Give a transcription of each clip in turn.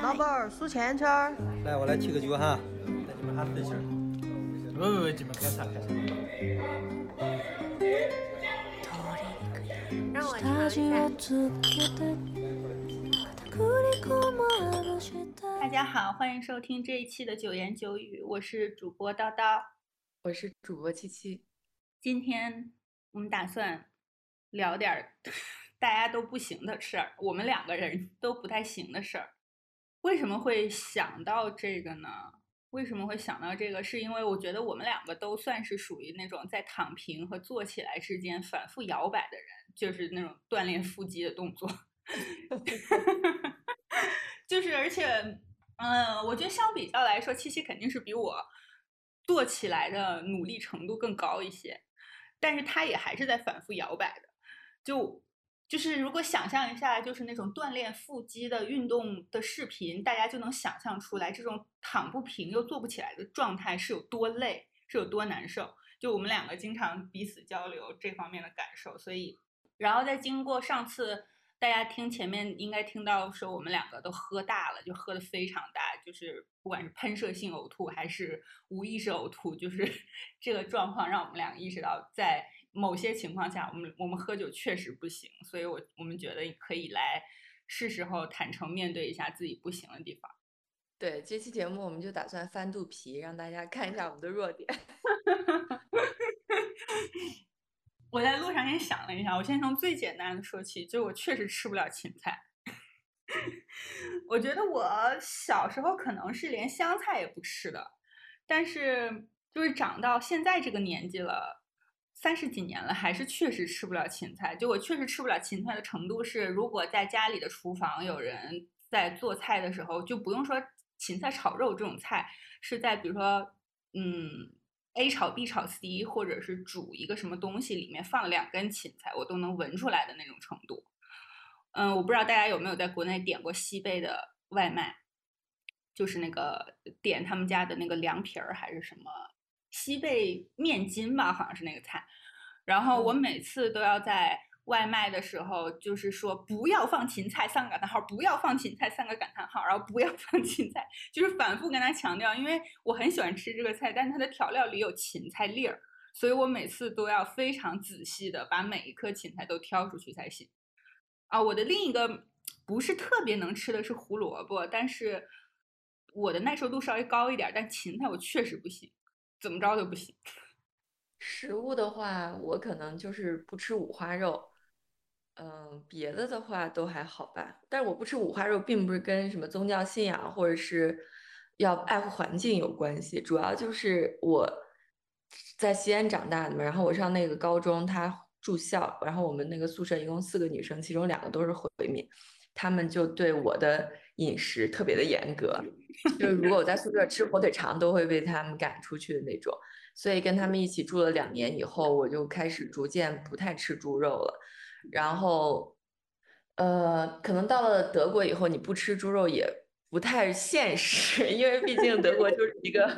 老板儿数钱圈儿。来，我来提个酒哈，带你们哈分享。不不不，你们开啥开啥。让我尝一下。大家好，欢迎收听这一期的九言九语，我是主播叨叨，我是主播七七。今天我们打算聊点儿大家都不行的事儿，我们两个人都不太行的事儿。为什么会想到这个呢？为什么会想到这个？是因为我觉得我们两个都算是属于那种在躺平和坐起来之间反复摇摆的人，就是那种锻炼腹肌的动作。就是而且，嗯，我觉得相比较来说，七七肯定是比我坐起来的努力程度更高一些，但是他也还是在反复摇摆的，就。就是如果想象一下，就是那种锻炼腹肌的运动的视频，大家就能想象出来，这种躺不平又坐不起来的状态是有多累，是有多难受。就我们两个经常彼此交流这方面的感受，所以，然后再经过上次大家听前面应该听到说我们两个都喝大了，就喝的非常大，就是不管是喷射性呕吐还是无意识呕吐，就是 这个状况让我们两个意识到在。某些情况下，我们我们喝酒确实不行，所以我我们觉得可以来是时候坦诚面对一下自己不行的地方。对这期节目，我们就打算翻肚皮，让大家看一下我们的弱点。我在路上也想了一下，我先从最简单的说起，就我确实吃不了芹菜。我觉得我小时候可能是连香菜也不吃的，但是就是长到现在这个年纪了。三十几年了，还是确实吃不了芹菜。就我确实吃不了芹菜的程度是，如果在家里的厨房有人在做菜的时候，就不用说芹菜炒肉这种菜，是在比如说，嗯，A 炒 B 炒 C，或者是煮一个什么东西里面放了两根芹菜，我都能闻出来的那种程度。嗯，我不知道大家有没有在国内点过西贝的外卖，就是那个点他们家的那个凉皮儿还是什么。西贝面筋吧，好像是那个菜。然后我每次都要在外卖的时候，就是说不要放芹菜三个感叹号，不要放芹菜三个感叹号，然后不要放芹菜，就是反复跟他强调，因为我很喜欢吃这个菜，但是它的调料里有芹菜粒儿，所以我每次都要非常仔细的把每一颗芹菜都挑出去才行。啊，我的另一个不是特别能吃的是胡萝卜，但是我的耐受度稍微高一点，但芹菜我确实不行。怎么着都不行。食物的话，我可能就是不吃五花肉，嗯，别的的话都还好吧。但是我不吃五花肉，并不是跟什么宗教信仰或者是要爱护环境有关系，主要就是我在西安长大的嘛。然后我上那个高中，他住校，然后我们那个宿舍一共四个女生，其中两个都是回民，他们就对我的饮食特别的严格。就是如果我在宿舍吃火腿肠，都会被他们赶出去的那种。所以跟他们一起住了两年以后，我就开始逐渐不太吃猪肉了。然后，呃，可能到了德国以后，你不吃猪肉也不太现实，因为毕竟德国就是一个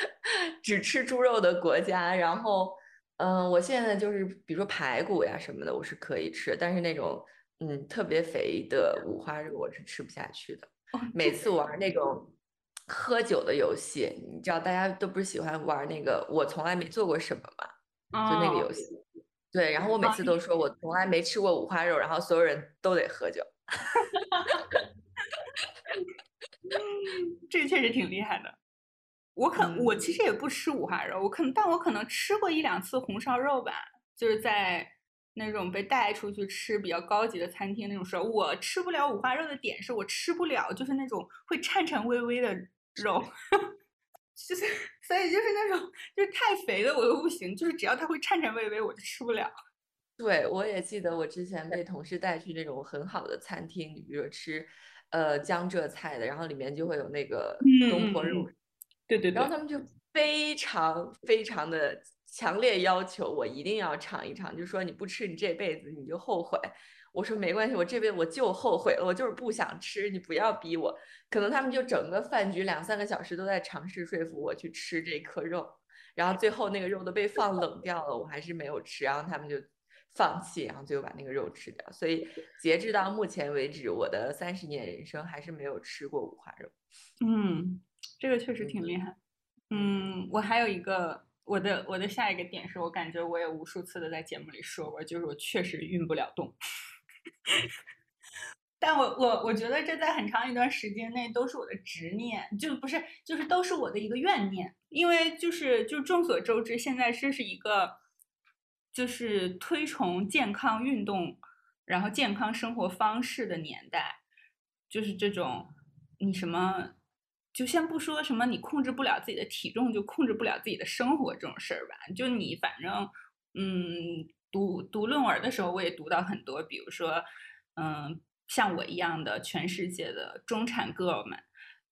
只吃猪肉的国家。然后，嗯，我现在就是比如说排骨呀什么的，我是可以吃，但是那种嗯特别肥的五花肉，我是吃不下去的。每次玩那种喝酒的游戏，你知道大家都不是喜欢玩那个我从来没做过什么嘛？就那个游戏。对，然后我每次都说我从来没吃过五花肉，然后所有人都得喝酒。这确实挺厉害的。我可我其实也不吃五花肉，我可能但我可能吃过一两次红烧肉吧，就是在。那种被带出去吃比较高级的餐厅那种时候，我吃不了五花肉的点是我吃不了，就是那种会颤颤巍巍的肉，就是所以就是那种就是太肥的我都不行，就是只要它会颤颤巍巍我就吃不了。对，我也记得我之前被同事带去那种很好的餐厅，比如说吃呃江浙菜的，然后里面就会有那个东坡肉，对对对，然后他们就非常非常的。强烈要求我一定要尝一尝，就说你不吃，你这辈子你就后悔。我说没关系，我这辈子我就后悔了，我就是不想吃，你不要逼我。可能他们就整个饭局两三个小时都在尝试说服我去吃这颗肉，然后最后那个肉都被放冷掉了，我还是没有吃，然后他们就放弃，然后最后把那个肉吃掉。所以截至到目前为止，我的三十年人生还是没有吃过五花肉。嗯，这个确实挺厉害。嗯，我还有一个我的我的下一个点是我感觉我也无数次的在节目里说过，就是我确实运不了动。但我我我觉得这在很长一段时间内都是我的执念，就不是就是都是我的一个怨念，因为就是就众所周知，现在这是一个就是推崇健康运动，然后健康生活方式的年代，就是这种你什么就先不说什么你控制不了自己的体重，就控制不了自己的生活这种事儿吧，就你反正嗯读读论文的时候，我也读到很多，比如说嗯。像我一样的全世界的中产 girl 们，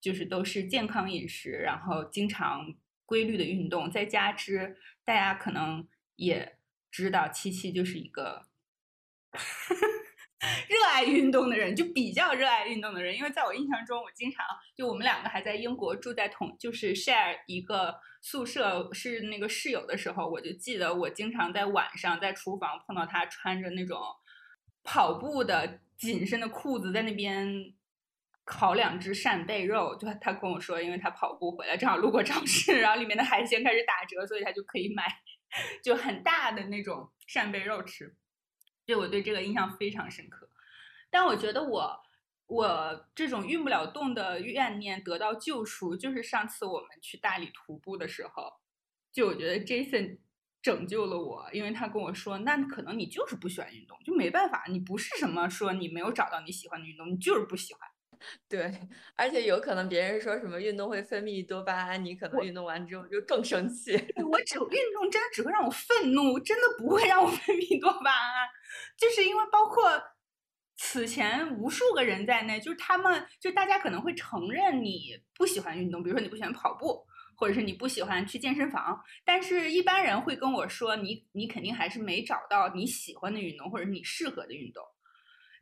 就是都是健康饮食，然后经常规律的运动，再加之大家可能也知道，七七就是一个爱运动的人，就比较热爱运动的人。因为在我印象中，我经常就我们两个还在英国住在同就是 share 一个宿舍，是那个室友的时候，我就记得我经常在晚上在厨房碰到他穿着那种跑步的。紧身的裤子在那边烤两只扇贝肉，就他跟我说，因为他跑步回来正好路过超市，然后里面的海鲜开始打折，所以他就可以买就很大的那种扇贝肉吃。对我对这个印象非常深刻。但我觉得我我这种运不了动的怨念得到救赎，就是上次我们去大理徒步的时候，就我觉得 Jason。拯救了我，因为他跟我说，那可能你就是不喜欢运动，就没办法，你不是什么说你没有找到你喜欢的运动，你就是不喜欢。对，而且有可能别人说什么运动会分泌多巴胺，你可能运动完之后就更生气。我只运动真的只会让我愤怒，真的不会让我分泌多巴胺，就是因为包括此前无数个人在内，就是他们就大家可能会承认你不喜欢运动，比如说你不喜欢跑步。或者是你不喜欢去健身房，但是一般人会跟我说，你你肯定还是没找到你喜欢的运动，或者你适合的运动。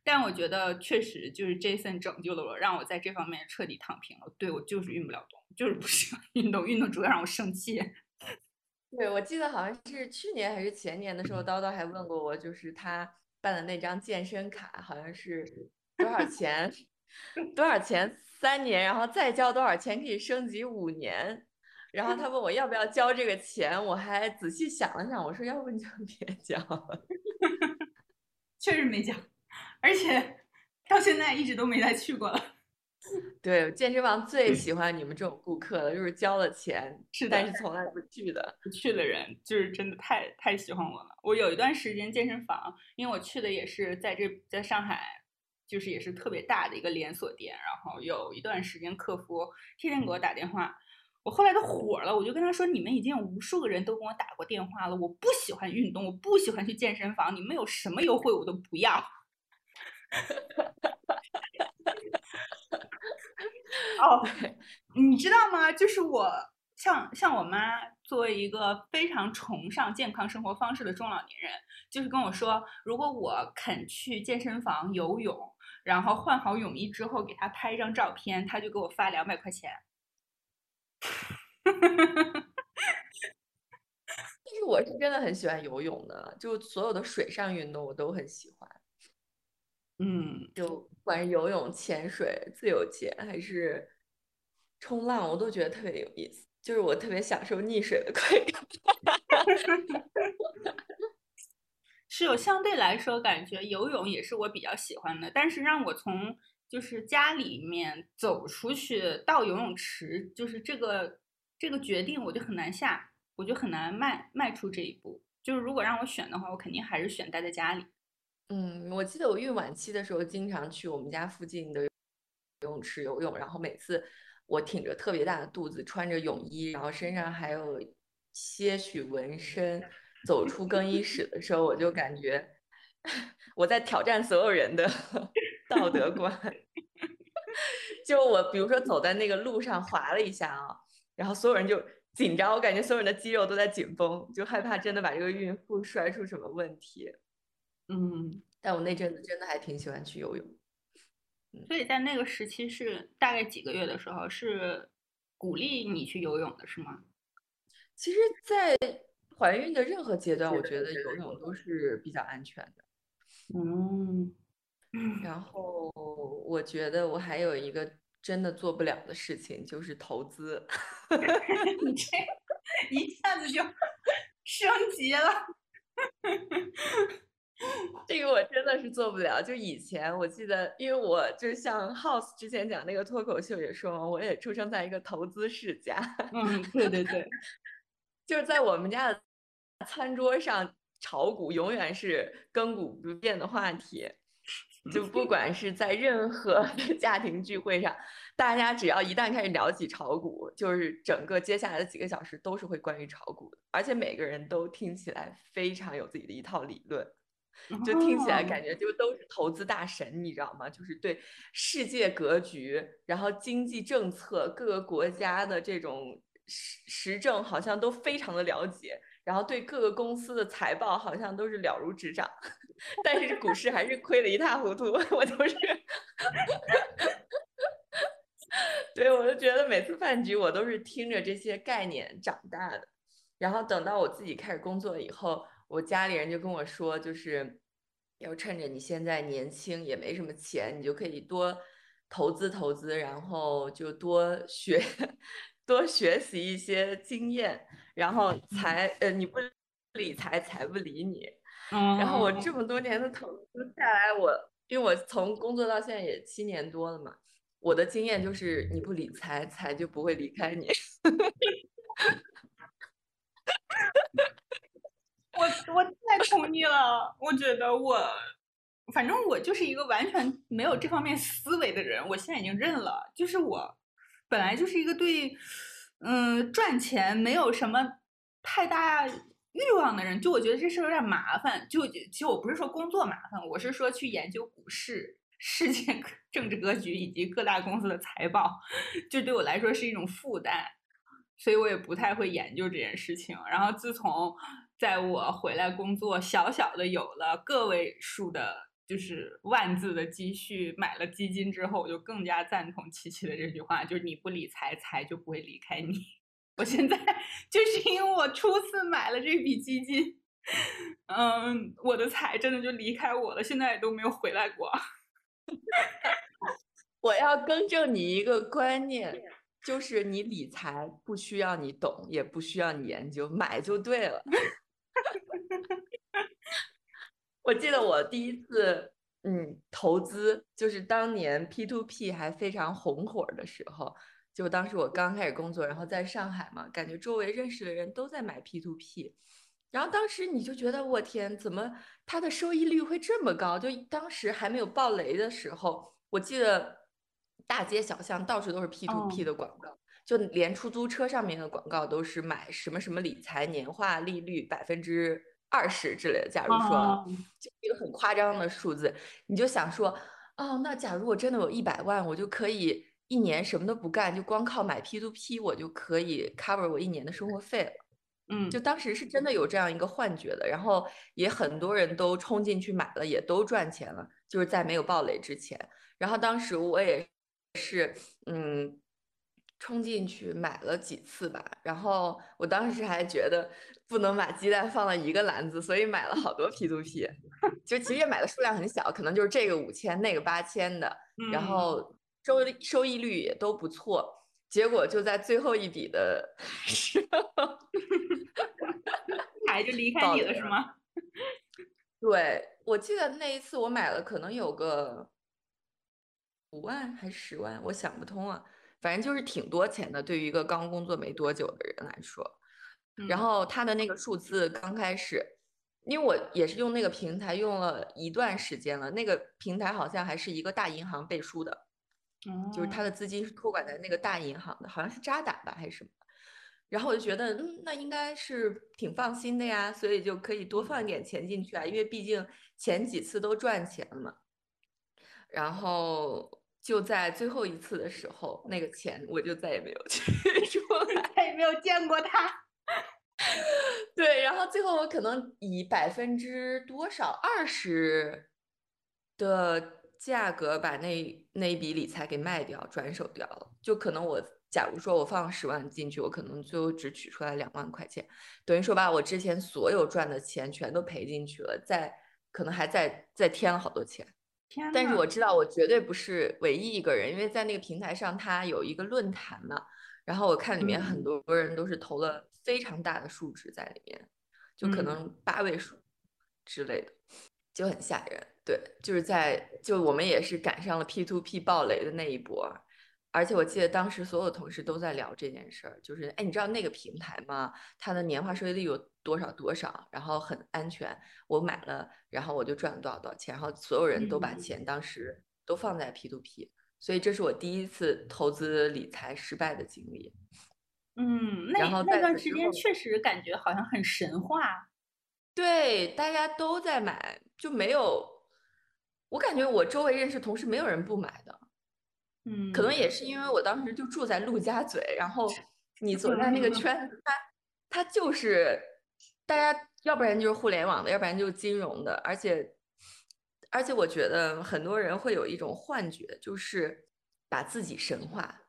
但我觉得确实就是 Jason 拯救了我，让我在这方面彻底躺平了。对我就是运不了动，就是不喜欢运动，运动主要让我生气。对，我记得好像是去年还是前年的时候，叨叨还问过我，就是他办的那张健身卡好像是多少钱？多少钱三年，然后再交多少钱可以升级五年？然后他问我要不要交这个钱，我还仔细想了想，我说要不你就别交了，确实没交，而且到现在一直都没再去过了。对，健身房最喜欢你们这种顾客了，就是交了钱，是但是从来不去的，不去的人就是真的太太喜欢我了。我有一段时间健身房，因为我去的也是在这在上海，就是也是特别大的一个连锁店，然后有一段时间客服天天给我打电话。我后来都火了，我就跟他说：“你们已经有无数个人都跟我打过电话了，我不喜欢运动，我不喜欢去健身房，你们有什么优惠我都不要。” 哦，你知道吗？就是我像像我妈作为一个非常崇尚健康生活方式的中老年人，就是跟我说，如果我肯去健身房游泳，然后换好泳衣之后给她拍一张照片，她就给我发两百块钱。但是我是真的很喜欢游泳的，就所有的水上运动我都很喜欢。嗯，就不管是游泳、潜水、自由潜还是冲浪，我都觉得特别有意思。就是我特别享受溺水的快感。是有相对来说感觉游泳也是我比较喜欢的，但是让我从。就是家里面走出去到游泳池，就是这个这个决定我就很难下，我就很难迈迈出这一步。就是如果让我选的话，我肯定还是选待在家里。嗯，我记得我孕晚期的时候，经常去我们家附近的游泳池游泳，然后每次我挺着特别大的肚子，穿着泳衣，然后身上还有些许纹身，走出更衣室的时候，我就感觉 我在挑战所有人的。道德观，就我比如说走在那个路上滑了一下啊，然后所有人就紧张，我感觉所有人的肌肉都在紧绷，就害怕真的把这个孕妇摔出什么问题。嗯，但我那阵子真的还挺喜欢去游泳。所以在那个时期是大概几个月的时候是鼓励你去游泳的是吗？其实，在怀孕的任何阶段，我觉得游泳都是比较安全的。嗯，然 后我觉得我还有一个真的做不了的事情，就是投资。你这一下子就 升级了。这个我真的是做不了。就以前我记得，因为我就像 House 之前讲那个脱口秀也说嘛，我也出生在一个投资世家。嗯，对对对，就是在我们家的餐桌上炒股永远是亘古不变的话题。就不管是在任何的 家庭聚会上，大家只要一旦开始聊起炒股，就是整个接下来的几个小时都是会关于炒股的，而且每个人都听起来非常有自己的一套理论。就听起来感觉就都是投资大神，你知道吗？就是对世界格局，然后经济政策、各个国家的这种时时政，好像都非常的了解。然后对各个公司的财报，好像都是了如指掌。但是股市还是亏得一塌糊涂。我就是，对我就觉得每次饭局，我都是听着这些概念长大的。然后等到我自己开始工作以后。我家里人就跟我说，就是要趁着你现在年轻，也没什么钱，你就可以多投资投资，然后就多学 多学习一些经验，然后财呃你不理财，财不理你。然后我这么多年的投资下来，我因为我从工作到现在也七年多了嘛，我的经验就是你不理财，财就不会离开你。我我太同意了，我觉得我，反正我就是一个完全没有这方面思维的人。我现在已经认了，就是我本来就是一个对，嗯，赚钱没有什么太大欲望的人。就我觉得这事有点麻烦。就其实我不是说工作麻烦，我是说去研究股市、世界政治格局以及各大公司的财报，就对我来说是一种负担，所以我也不太会研究这件事情。然后自从。在我回来工作，小小的有了个位数的，就是万字的积蓄，买了基金之后，我就更加赞同琪琪的这句话，就是你不理财，财就不会离开你。我现在就是因为我初次买了这笔基金，嗯，我的财真的就离开我了，现在也都没有回来过。我要更正你一个观念，就是你理财不需要你懂，也不需要你研究，买就对了。我记得我第一次嗯投资，就是当年 P to P 还非常红火的时候，就当时我刚开始工作，然后在上海嘛，感觉周围认识的人都在买 P to P，然后当时你就觉得我天，怎么它的收益率会这么高？就当时还没有爆雷的时候，我记得大街小巷到处都是 P to P 的广告。就连出租车上面的广告都是买什么什么理财年化利率百分之二十之类的。假如说，就一个很夸张的数字，你就想说，哦，那假如我真的有一百万，我就可以一年什么都不干，就光靠买 P to P，我就可以 cover 我一年的生活费了。嗯，就当时是真的有这样一个幻觉的，然后也很多人都冲进去买了，也都赚钱了，就是在没有暴雷之前。然后当时我也是，嗯。冲进去买了几次吧，然后我当时还觉得不能把鸡蛋放到一个篮子，所以买了好多 P to P，就其实也买的数量很小，可能就是这个五千，那个八千的，然后收收益率也都不错，结果就在最后一笔的时候，财就离 开你了是吗？对，我记得那一次我买了可能有个五万还是十万，我想不通啊。反正就是挺多钱的，对于一个刚工作没多久的人来说。然后他的那个数字刚开始，因为我也是用那个平台用了一段时间了，那个平台好像还是一个大银行背书的，就是他的资金是托管在那个大银行的，好像是渣打吧还是什么。然后我就觉得，嗯，那应该是挺放心的呀，所以就可以多放一点钱进去啊，因为毕竟前几次都赚钱了嘛。然后。就在最后一次的时候，那个钱我就再也没有取 出来，再也没有见过他。对，然后最后我可能以百分之多少二十的价格把那那一笔理财给卖掉，转手掉了。就可能我假如说我放十万进去，我可能最后只取出来两万块钱，等于说把我之前所有赚的钱全都赔进去了，再可能还再再添了好多钱。天但是我。知道我绝对不是唯一一个人，因为在那个平台上，它有一个论坛嘛，然后我看里面很嗯。多人都是投了非常大的数值在里面，就可嗯。能八位数之类的，就很吓人。对，就是在就我们也是赶上了 P to P 暴雷的那一波，而且我记得当时所有同事都在聊这件事儿，就是哎，你知道那个平台吗？它的年化收益率有多少多少，然后很安全，我买了，然后我就赚了多少多少钱，然后所有人都把嗯钱当时都放在 P to P，所以这是我第一次投资理财失败的经历。嗯，那然后那段时间确实感觉好像很神话。对，大家都在买，就没有，我感觉我周围认识同事没有人不买的。嗯，可能。也是因为我当时就住在陆家嘴，然后你走在那个。嗯圈子，它它就是大家要不然就是互联网的，要不然就是金融的，而且而且我觉得很多人会有一种幻觉，就是把自己神化。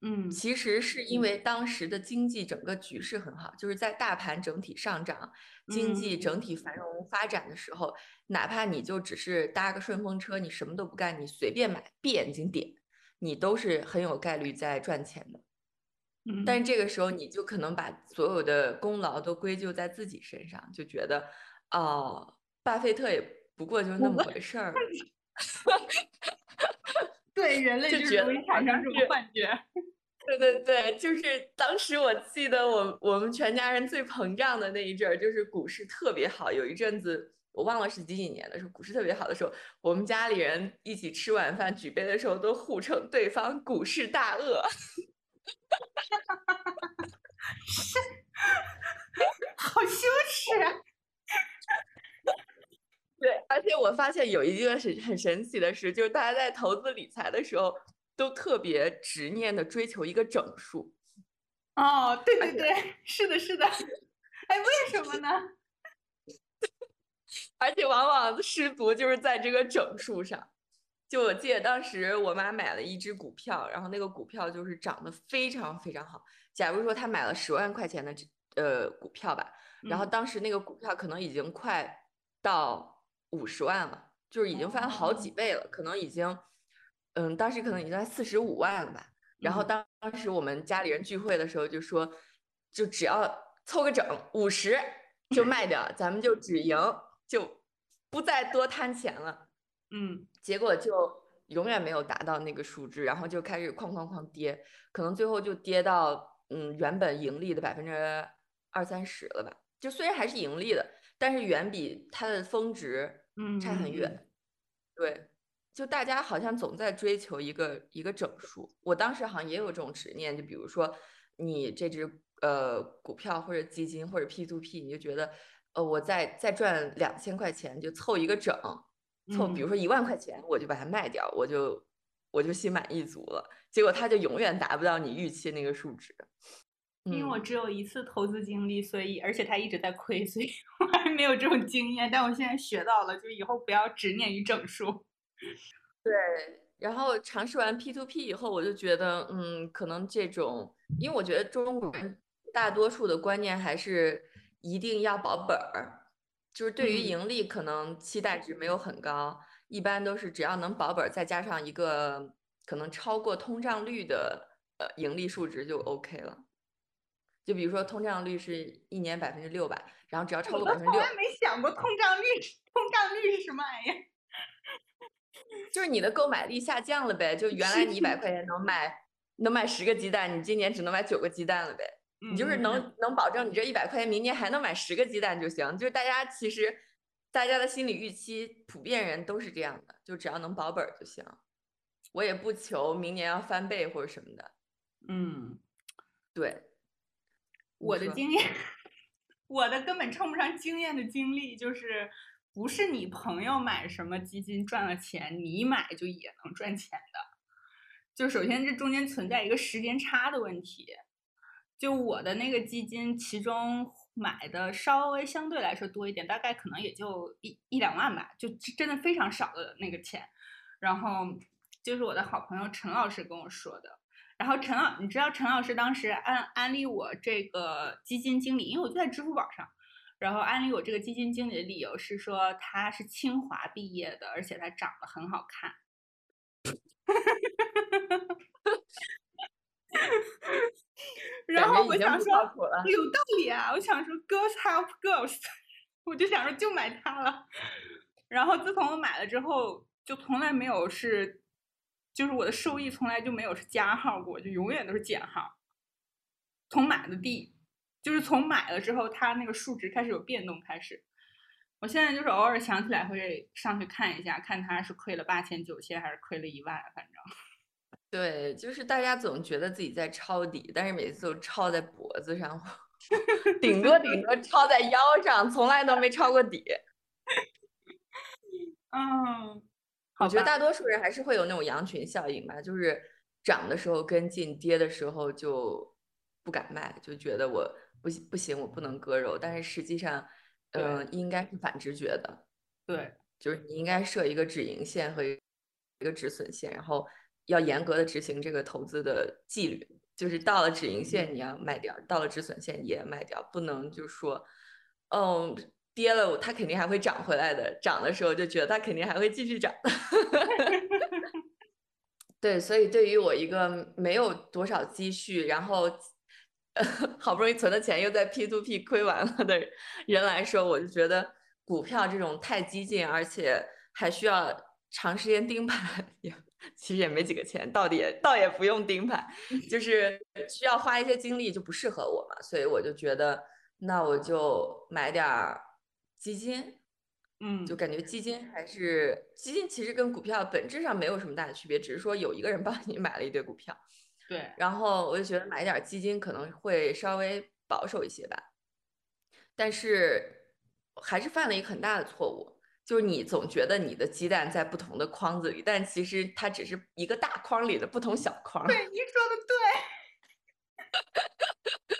嗯其实是因为当时的经济整个局势很好，就是在大盘整体上涨、经济整体繁荣发展的时候，哪怕你就只是搭个顺风车，你什么都不干，你随便买，闭眼睛点，你都是很有概率在赚钱的。嗯，但这个时候，你就可能把所有的功劳都归咎在自己身上，就觉得哦，巴菲特也不过就那么回事儿。对人类就是觉容易得产生这种幻觉。对对对，就是当时我记得我我们全家人最膨胀的那一阵儿，就是股市特别好，有一阵子我忘了是几几年的时候，股市特别好的时候，我们家里人一起吃晚饭举杯的时候，都互称对方股市大鳄。好羞耻啊！对，而且我发现有一件很很神奇的事，就是大家在投资理财的时候，都特别执念的追求一个整数。哦，对对对，是的，是的。哎，为什么呢？而且往往失足就是在这个整数上。就我记得当时我妈买了一只股票，然后那个股票就是涨得非常非常好。假如说她买了十万块钱的这呃股票吧，然后嗯当时那个股票可能已经快到五十万了，就是已经翻了好几哦倍了，可能已经嗯当时可能已经在四十五万了吧。然后嗯当当时我们家里人聚会的时候就说，就只要凑个整五十就卖掉，咱们就只赢，就不再多贪钱了。嗯结果就永远没有达到那个数值，然后就开始哐哐哐跌，可能最后就跌到嗯原本盈利的百分之二三十了吧。就虽然还是盈利的，但是远比它的峰值嗯，差很远。对，就大家好像总在追求一个一个整数。我当时好像也有这种执念，就比如说你这只呃股票或者基金或者 P to P，你就觉得呃我再再赚两千块钱就凑一个整，凑比如嗯说一万块钱我就把它卖掉，我就我就心满意足了。结果它就永远达不到你预期那个数值。嗯因为我只有一次投资经历，所以而且它一直在亏，所以我还没有这种经验。但我现在学到了，就以后不要执念于整数。对，然后尝试完 P to P 以后，我就觉得，嗯，可能这种，因为我觉得中国人大多数的观念还是一定要保本儿，就是对于嗯盈利可能期待值没有很高，一般都是只要能保本儿，再加上一个可能超过通胀率的呃盈利数值就 OK 了。就比如说通胀率是一年百分之六吧，然后只要超过百分之六，我从来没想过通胀率，通胀率是什么玩意儿。就是你的购买力下降了呗，就原来你一百块钱能买能买十个鸡蛋，你今年只能买九个鸡蛋了呗。你就是嗯能能保证你这一百块钱明年还能买十个鸡蛋就行。就是大家其实大家的心理预期，普遍人都是这样的，就只要能保本儿就行。我也不求明年要翻倍或者什么的。嗯，对，我的经验，我的根本称不上经验的经历，就是不是你朋友买什么基金赚了钱，你买就也能赚钱的。就首先这中间存在一个时间差的问题。就我的那个基金，其中买的稍微相对来说多一点，大概可能也就一一两万吧，就真的非常少的那个钱。然后就是我的好朋友陈老师跟我说的，然后陈老，你知道陈老师当时安安利我这个基金经理，因为我就在支付宝上，然后安利我这个基金经理的理由是说他是清华毕业的，而且他长得很好看。然后我想说有道理啊，我想说 girls help girls，我就想说就买它了。然后自从我买了之后，就从来没有是。就是我的收益从来就没有是加号过，就永远都是减号。从买的第，就是从买了之后，它那个数值开始有变动开始。我现在就是偶尔想起来会上去看一下，看它是亏了八千九千还是亏了一万，反正。对，就是大家总觉得自己在抄底，但是每次都抄在脖子上，顶多顶多抄在腰上，从来都没抄过底。嗯。我觉得大多数人还是会有那种羊群效应吧，就是涨的时候跟进，跌的时候就不敢卖，就觉得我不不行，我不能割肉。但是实际上，嗯，应该是反直觉的。对，就是你应该设一个止盈线和一个止损线，然后要严格的执行这个投资的纪律。就是到了止盈线你要卖掉，到了止损线也卖掉，不能就说，嗯。跌了，它肯定还会涨回来的。涨的时候就觉得它肯定还会继续涨。对，所以对于我一个没有多少积蓄，然后 好不容易存的钱又在 P to P 亏完了的人来说，我就觉得股票这种太激进，而且还需要长时间盯盘，也其实也没几个钱，到底倒也不用盯盘，就是需要花一些精力，就不适合我嘛。所以我就觉得，那我就买点儿。基金，嗯，就感觉基金还是基金，其实跟股票本质上没有什么大的区别，只是说有一个人帮你买了一堆股票，对。然后我就觉得买点基金可能会稍微保守一些吧，但是还是犯了一个很大的错误，就是你总觉得你的鸡蛋在不同的筐子里，但其实它只是一个大筐里的不同小筐。对，您说的对，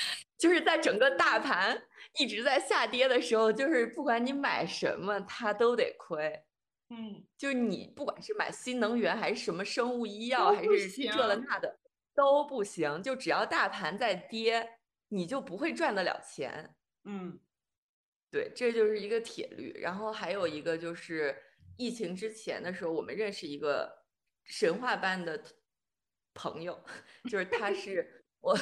就是在整个大盘。一直在下跌的时候，就是不管你买什么，它都得亏。嗯，就你不管是买新能源还是什么生物医药，还是这了那的，都不行。就只要大盘在跌，你就不会赚得了钱。嗯，对，这就是一个铁律。然后还有一个就是疫情之前的时候，我们认识一个神话般的朋友，就是他是 我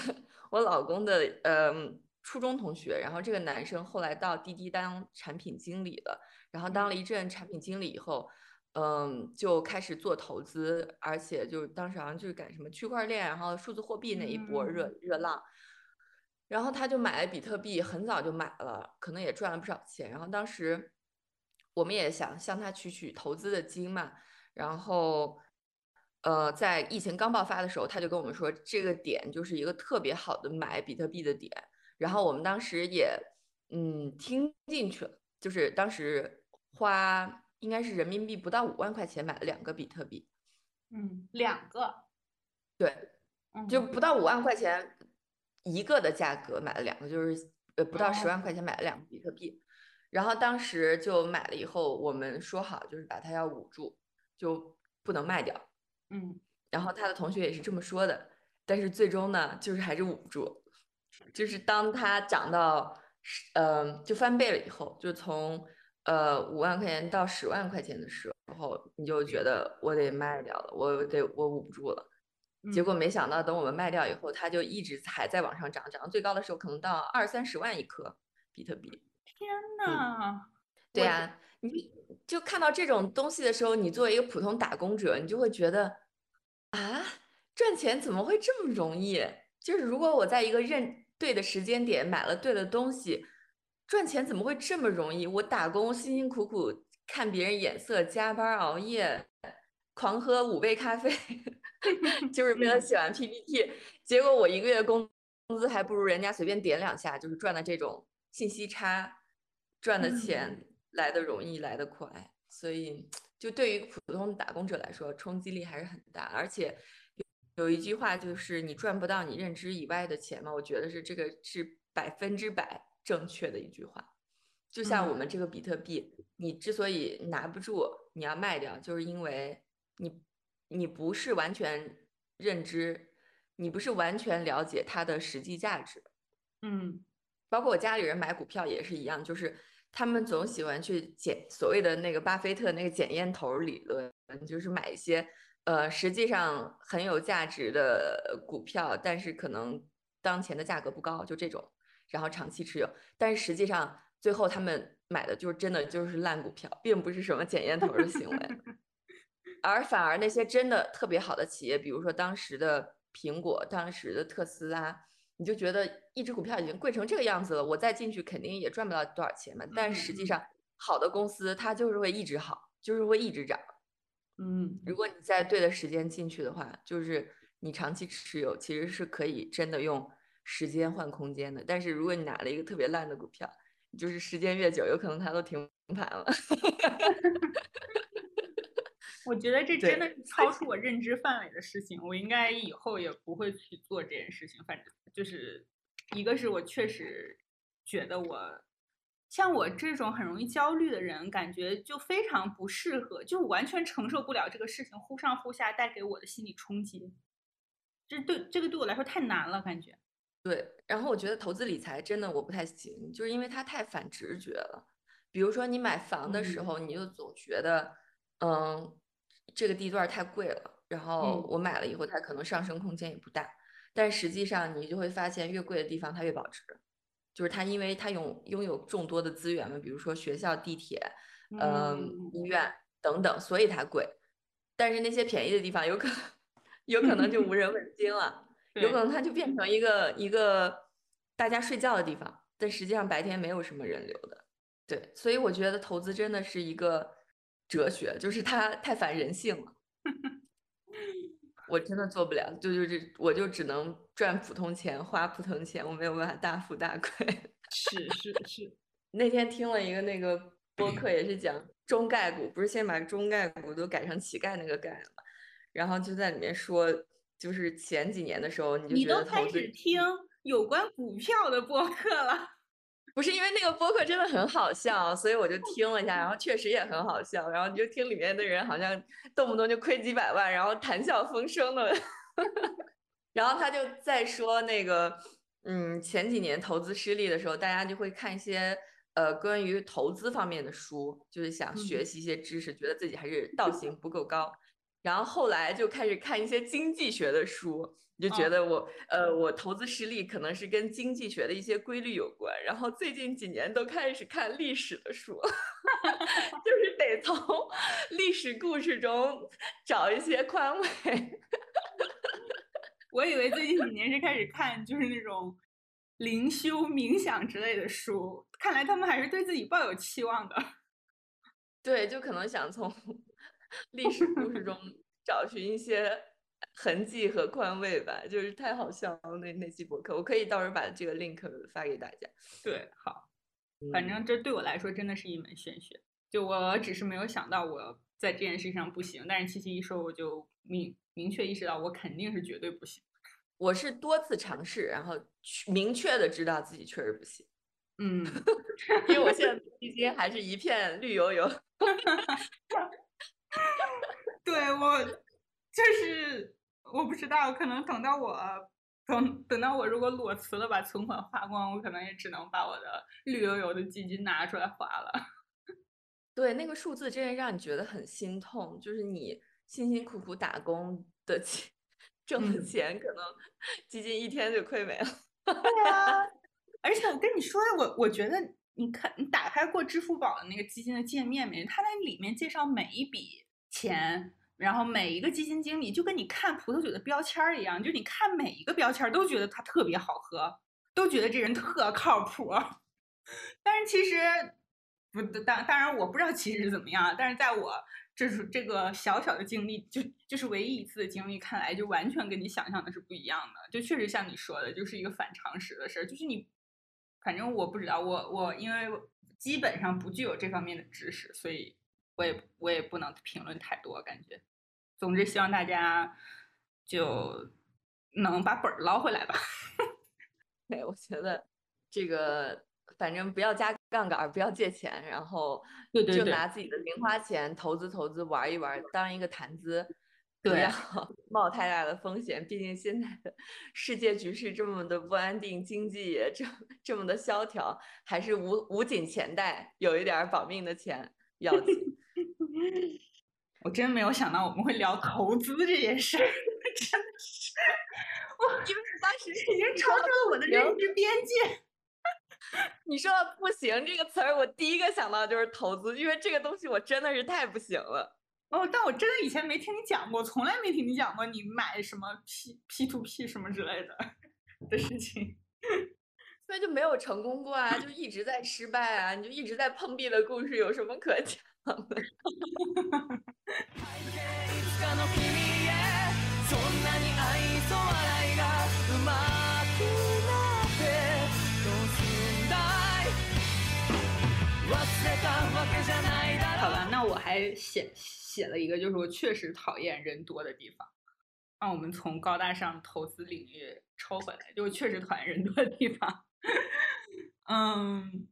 我老公的，嗯。初中同学，然后这个男生后来到滴滴当产品经理了，然后当了一阵产品经理以后，嗯，就开始做投资，而且就当时好像就是赶什么区块链，然后数字货币那一波热热浪，然后他就买了比特币，很早就买了，可能也赚了不少钱。然后当时我们也想向他取取投资的经嘛，然后呃，在疫情刚爆发的时候，他就跟我们说，这个点就是一个特别好的买比特币的点。然后我们当时也，嗯，听进去了，就是当时花应该是人民币不到五万块钱买了两个比特币，嗯，两个，对，就不到五万块钱一个的价格买了两个，就是呃不到十万块钱买了两个比特币，然后当时就买了以后，我们说好就是把它要捂住，就不能卖掉，嗯，然后他的同学也是这么说的，但是最终呢，就是还是捂不住。就是当它涨到十，呃，就翻倍了以后，就从呃五万块钱到十万块钱的时候，你就觉得我得卖掉了，我得我捂不住了。结果没想到，等我们卖掉以后，它就一直还在往上涨，涨到最高的时候可能到二三十万一颗比特币。天呐！对呀，你就看到这种东西的时候，你作为一个普通打工者，你就会觉得啊，赚钱怎么会这么容易？就是如果我在一个认对的时间点买了对的东西，赚钱怎么会这么容易？我打工辛辛苦苦看别人眼色，加班熬夜，狂喝五杯咖啡，就是为了写完 PPT。结果我一个月工工资还不如人家随便点两下，就是赚的这种信息差，赚的钱来的容易，来的快。所以，就对于普通打工者来说，冲击力还是很大，而且。有一句话就是你赚不到你认知以外的钱嘛，我觉得是这个是百分之百正确的一句话。就像我们这个比特币，你之所以拿不住，你要卖掉，就是因为你你不是完全认知，你不是完全了解它的实际价值。嗯，包括我家里人买股票也是一样，就是他们总喜欢去检所谓的那个巴菲特那个检验头理论，就是买一些呃实际上很有价值的股票，但是可能当前的价格不高，就这种，然后长期持有，但是实际上最后他们买的就是真的就是烂股票，并不是什么检验头的行为。而反而那些真的特别好的企业，比如说当时的苹果、当时的特斯拉，你就觉得一只股票已经贵成这个样子了，我再进去肯定也赚不到多少钱嘛。但实际上，好的公司它就是会一直好，就是会一直涨。嗯，如果你在对的时间进去的话，就是你长期持有，其实是可以真的用时间换空间的。但是如果你拿了一个特别烂的股票，就是时间越久，有可能它都停盘了。我觉得这真的是超出我认知范围的事情，我应该以后也不会去做这件事情。反正就是一个是我确实觉得我像我这种很容易焦虑的人，感觉就非常不适合，就完全承受不了这个事情忽上忽下带给我的心理冲击。这对这个对我来说太难了，感觉。对，然后我觉得投资理财真的我不太行，就是因为它太反直觉了。比如说你买房的时候，你就总觉得，嗯。这个地段太贵了，然后我买了以后，它可能上升空间也不大。但实际上，你就会发现，越贵的地方它越保值，就是它因为它拥拥有众多的资源嘛，比如说学校、地铁、嗯医院等等，所以它贵。但是那些便宜的地方，有可能 有可能就无 人问津了，有可能它就变成一个一个大家睡觉的地方，但实际上白天没有什么人流的。对，所以我觉得投资真的是一个。哲学就是它太反人性了，我真的做不了，就就是，我就只能赚普通钱，花普通钱，我没有办法大富大贵。是是是，那天听了一个那个播客，也是讲中概股，不是先把中概股都改成乞丐那个概了嘛？然后就在里面说，就是前几年的时候，你就你都开始听有关股票的播客了。不是因为那个播客真的很好笑，所以我就听了一下，然后确实也很好笑。然后你就听里面的人好像动不动就亏几百万，然后谈笑风生的。然后他就在说那个，嗯，前几年投资失利的时候，大家就会看一些呃关于投资方面的书，就是想学习一些知识，觉得自己还是道行不够高。然后后来就开始看一些经济学的书。就觉得我呃，我投资失利可能是跟经济学的一些规律有关。然后最近几年都开始看历史的书，就是得从历史故事中找一些宽慰。我以为最近几年是开始看就是那种灵修、冥想之类的书，看来他们还是对自己抱有期望的。对，就可能想从 历史故事中找寻一些。痕迹和宽慰吧，就是太好笑了那那期博客，我可以到时候把这个 link 发给大家。对，好，反正这对我来说真的是一门玄学，就我只是没有想到我在这件事情上不行，但是七七一说，我就明明确意识到我肯定是绝对不行。我是多次尝试，然后明确的知道自己确实不行。嗯，因为我现在基金还是一片绿油油。对我就是。我不知道，可能等到我等等到我如果裸辞了，把存款花光，我可能也只能把我的绿油油的基金拿出来花了。对，那个数字真的让你觉得很心痛，就是你辛辛苦苦打工的钱挣的钱，可能基金一天就亏没了。对 啊，而且我跟你说，我我觉得你看，你打开过支付宝的那个基金的界面没？它那里面介绍每一笔钱。然后每一个基金经理就跟你看葡萄酒的标签儿一样，就你看每一个标签儿都觉得它特别好喝，都觉得这人特靠谱。但是其实不当当然我不知道其实怎么样，但是在我这是这个小小的经历，就就是唯一一次的经历，看来就完全跟你想象的是不一样的。就确实像你说的，就是一个反常识的事儿。就是你，反正我不知道，我我因为基本上不具有这方面的知识，所以。我也我也不能评论太多，感觉。总之，希望大家就能把本儿捞回来吧。对，我觉得这个反正不要加杠杆，不要借钱，然后就拿自己的零花钱投资投资，玩一玩，当一个谈资。不对要冒太大的风险。毕竟现在的世界局势这么的不安定，经济也这这么的萧条，还是捂捂紧钱袋，有一点儿保命的钱要紧。我真没有想到我们会聊投资这件事儿，真的是，我因为当时已经超出了我的认知边界。你说“不行”这个词儿，我第一个想到就是投资，因为这个东西我真的是太不行了。哦，但我真的以前没听你讲过，从来没听你讲过你买什么 P P to P 什么之类的的事情。所以就没有成功过啊，就一直在失败啊，你就一直在碰壁的故事，有什么可讲好吧，那我还写写了一个，就是我确实讨厌人多的地方。让我们从高大上投资领域抽回来，就我确实讨厌人多的地方。嗯，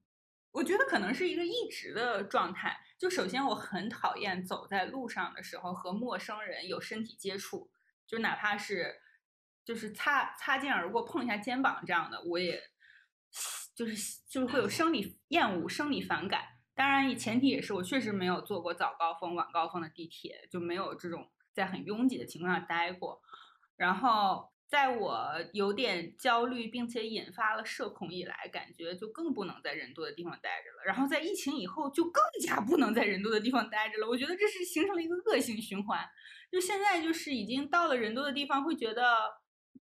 我觉得可能是一个一直的状态。就首先，我很讨厌走在路上的时候和陌生人有身体接触，就哪怕是就是擦擦肩而过碰一下肩膀这样的，我也就是就是会有生理厌恶、生理反感。当然，前提也是我确实没有坐过早高峰、晚高峰的地铁，就没有这种在很拥挤的情况下待过。然后，在我有点焦虑并且引发了社恐以来，感觉就更不能在人多的地方待着了。然后在疫情以后，就更加不能在人多的地方待着了。我觉得这是形成了一个恶性循环。就现在就是已经到了人多的地方，会觉得。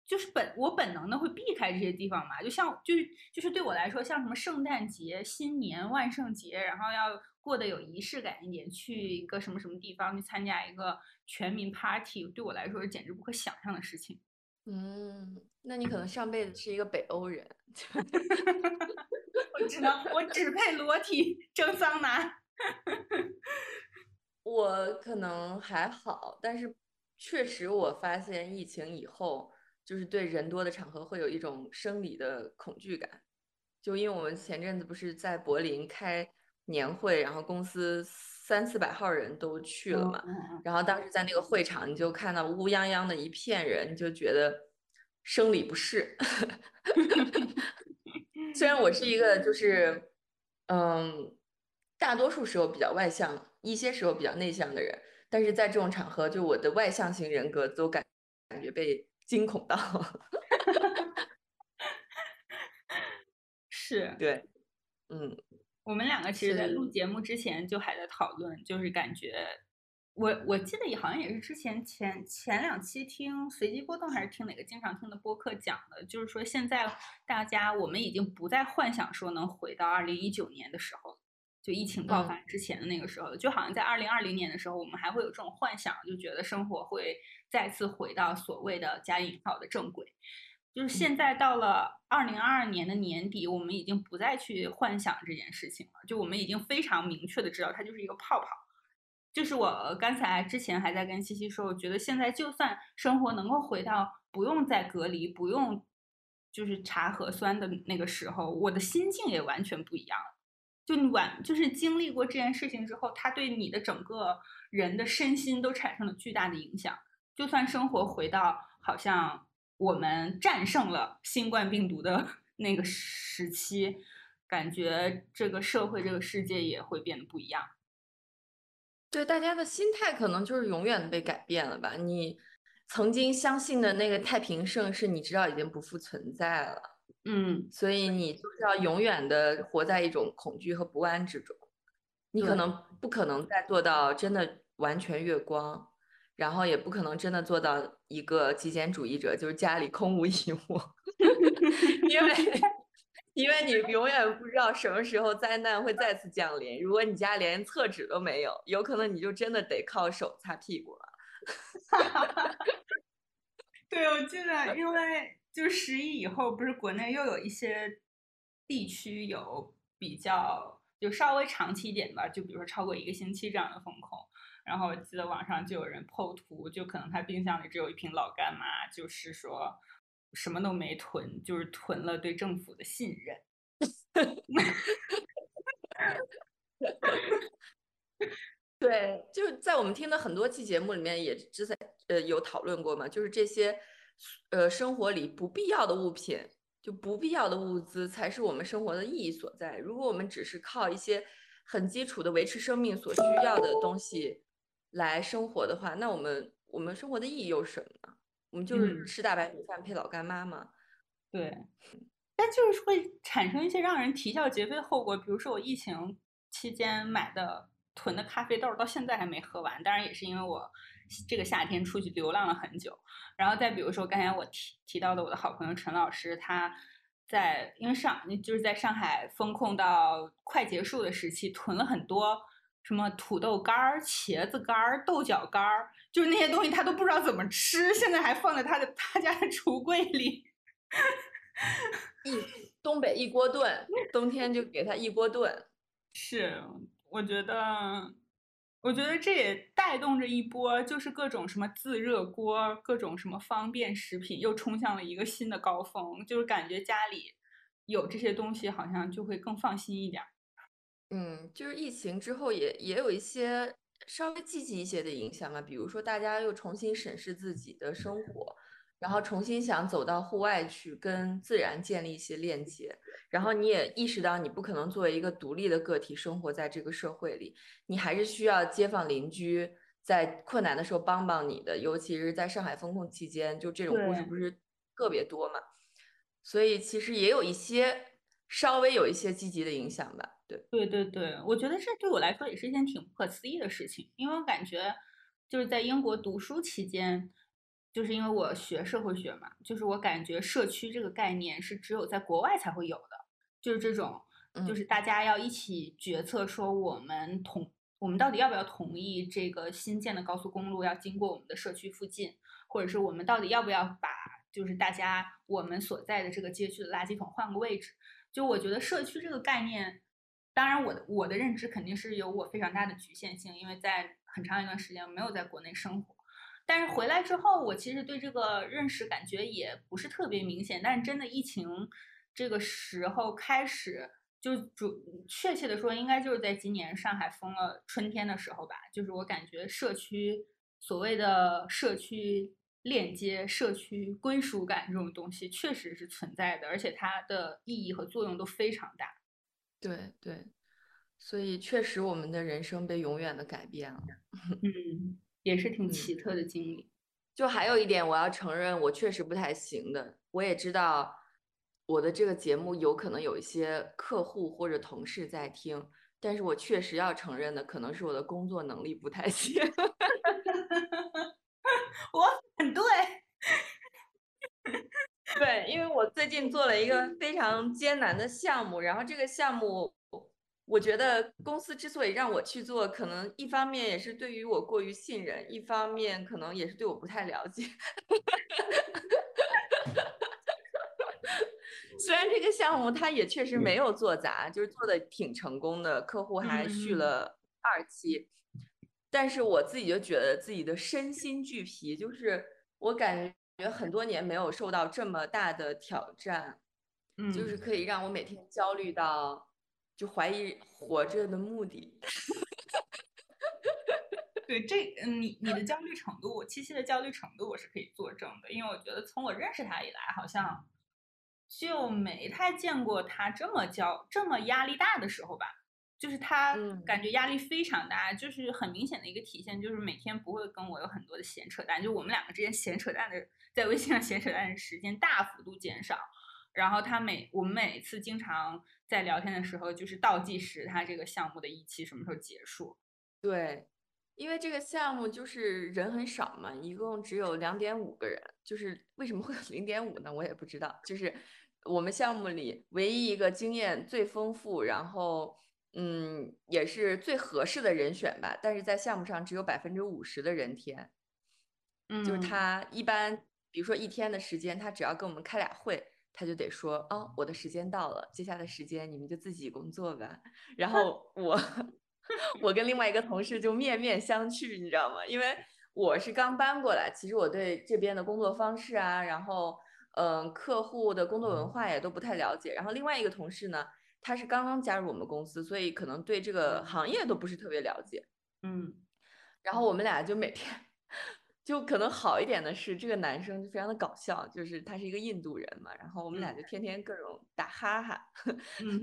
就是本我本能的会避开这些地方嘛，就像就是就是对我来说，像什么圣诞节、新年、万圣节，然后要过得有仪式感一点，去一个什么什么地方去参加一个全民 party，对我来说简直不可想象的事情。嗯，那你可能上辈子是一个北欧人。我只能我只配裸体蒸桑拿。我可能还好，但是确实我发现疫情以后。就是对人多的场合会有一种生理的恐惧感，就因为我们前阵子不是在柏林开年会，然后公司三四百号人都去了嘛，然后当时在那个会场，你就看到乌泱泱的一片人，你就觉得生理不适。虽然我是一个就是嗯，大多数时候比较外向，一些时候比较内向的人，但是在这种场合，就我的外向型人格都感感觉被。惊恐到，是对，嗯，我们两个其实，在录节目之前就还在讨论，就是感觉，我我记得也好像也是之前前前两期听随机波动还是听哪个经常听的播客讲的，就是说现在大家我们已经不再幻想说能回到二零一九年的时候。就疫情爆发之前的那个时候，就好像在二零二零年的时候，我们还会有这种幻想，就觉得生活会再次回到所谓的加引号的正轨。就是现在到了二零二二年的年底，我们已经不再去幻想这件事情了，就我们已经非常明确的知道它就是一个泡泡。就是我刚才之前还在跟西西说，我觉得现在就算生活能够回到不用再隔离、不用就是查核酸的那个时候，我的心境也完全不一样了。就你完，就是经历过这件事情之后，它对你的整个人的身心都产生了巨大的影响。就算生活回到好像我们战胜了新冠病毒的 那个时期，感觉这个社会、这个世界也会变得不一样。对，大家的心态可能就是永远的被改变了吧？你曾经相信的那个太平盛世，你知道已经不复存在了。嗯，所以你就是要永远的活在一种恐惧和不安之中，你可能不可能再做到真的完全月光，然后也不可能真的做到一个极简主义者，就是家里空无一物，因为因为你永远不知道什么时候灾难会再次降临。如果你家连厕纸都没有，有可能你就真的得靠手擦屁股了。对，我记得，因为。就十一以后，不是国内又有一些地区有比较就稍微长期一点吧，就比如说超过一个星期这样的风控。然后记得网上就有人 PO 图，就可能他冰箱里只有一瓶老干妈，就是说什么都没囤，就是囤了对政府的信任。对，就在我们听的很多期节目里面，也之在呃有讨论过嘛，就是这些呃生活里不必要的物品，就不必要的物资才是我们生活的意义所在。如果我们只是靠一些很基础的维持生命所需要的东西来生活的话，那我们我们生活的意义又是什么呢？我们就是吃大白米饭配老干妈嘛。对，但就是会产生一些让人啼笑皆非的后果，比如说我疫情期间买的囤的咖啡豆，到现在还没喝完。当然也是因为我这个夏天出去流浪了很久。然后再比如说刚才我提提到的我的好朋友陈老师，他在因为上就是在上海封控到快结束的时期，囤了很多什么土豆干儿、茄子干儿、豆角干儿，就是那些东西他都不知道怎么吃，现在还放在他的 他家的橱柜里。一东北一锅炖，冬天就给他一锅炖。是，我觉得，我觉得这也带动着一波，就是各种什么自热锅，各种什么方便食品，又冲向了一个新的高峰。就是感觉家里有这些东西，好像就会更放心一点。嗯，就是疫情之后也也有一些稍微积极一些的影响嘛，比如说大家又重新审视自己的生活。然后重新想走到户外去跟自然建立一些链接，然后你也意识到你不可能作为一个独立的个体生活在这个社会里，你还是需要街坊邻居在困难的时候帮帮你的，尤其是在上海封控期间，就这种故事不是特别多嘛，所以其实也有一些稍微有一些积极的影响吧。对对对对，我觉得这对我来说也是一件挺不可思议的事情，因为我感觉就是在英国读书期间。就是因为我学社会学嘛，就是我感觉社区这个概念是只有在国外才会有的，就是这种，就是大家要一起决策说我们同我们到底要不要同意这个新建的高速公路要经过我们的社区附近，或者是我们到底要不要把就是大家我们所在的这个街区的垃圾桶换个位置。就我觉得社区这个概念，当然我的我的认知肯定是有我非常大的局限性，因为在很长一段时间没有在国内生活。但是回来之后，我其实对这个认识感觉也不是特别明显。但是真的疫情这个时候开始，就主确切的说，应该就是在今年上海封了春天的时候吧。就是我感觉社区所谓的社区链接、社区归属感这种东西确实是存在的，而且它的意义和作用都非常大。对对，所以确实我们的人生被永远的改变了。嗯。也是挺奇特的经历，就还有一点，我要承认我确实不太行的。我也知道我的这个节目有可能有一些客户或者同事在听，但是我确实要承认的，可能是我的工作能力不太行。我很对，对，因为我最近做了一个非常艰难的项目，然后这个项目。我觉得公司之所以让我去做，可能一方面也是对于我过于信任，一方面可能也是对我不太了解。虽然这个项目它也确实没有做砸，就是做的挺成功的，客户还续了二期，但是我自己就觉得自己的身心俱疲，就是我感觉很多年没有受到这么大的挑战，嗯就是可以让我每天焦虑到。就怀疑活着的目的。对，这嗯，你你的焦虑程度，七七的焦虑程度，我是可以作证的，因为我觉得从我认识他以来，好像就没太见过他这么焦、这么压力大的时候吧。就是他感觉压力非常大，就是很明显的一个体现，就是每天不会跟我有很多的闲扯淡，就我们两个之间闲扯淡的，在微信上闲扯淡的时间大幅度减少。然后他每我们每次经常在聊天的时候，就是倒计时，他这个项目的一期什么时候结束？对，因为这个项目就是人很少嘛，一共只有两点五个人。就是为什么会有零点五呢？我也不知道。就是我们项目里唯一一个经验最丰富，然后嗯，也是最合适的人选吧。但是在项目上只有百分之五十的人填。嗯，就是他一般，比如说一天的时间，他只要跟我们开俩会。他就得说哦，我的时间到了，接下来的时间你们就自己工作吧。然后 我 我跟另外一个同事就面面相觑，你知道吗？因为我是刚搬过来，其实我对这边的工作方式啊，然后嗯，客户的工作文化也都不太了解。然后另外一个同事呢，他是刚刚加入我们公司，所以可能对这个行业都不是特别了解。嗯，然后我们俩就每天 就可能好一点的是，这个男生就非常的搞笑，就是他是一个印度人嘛，然后我们俩就天天各种打哈哈，嗯，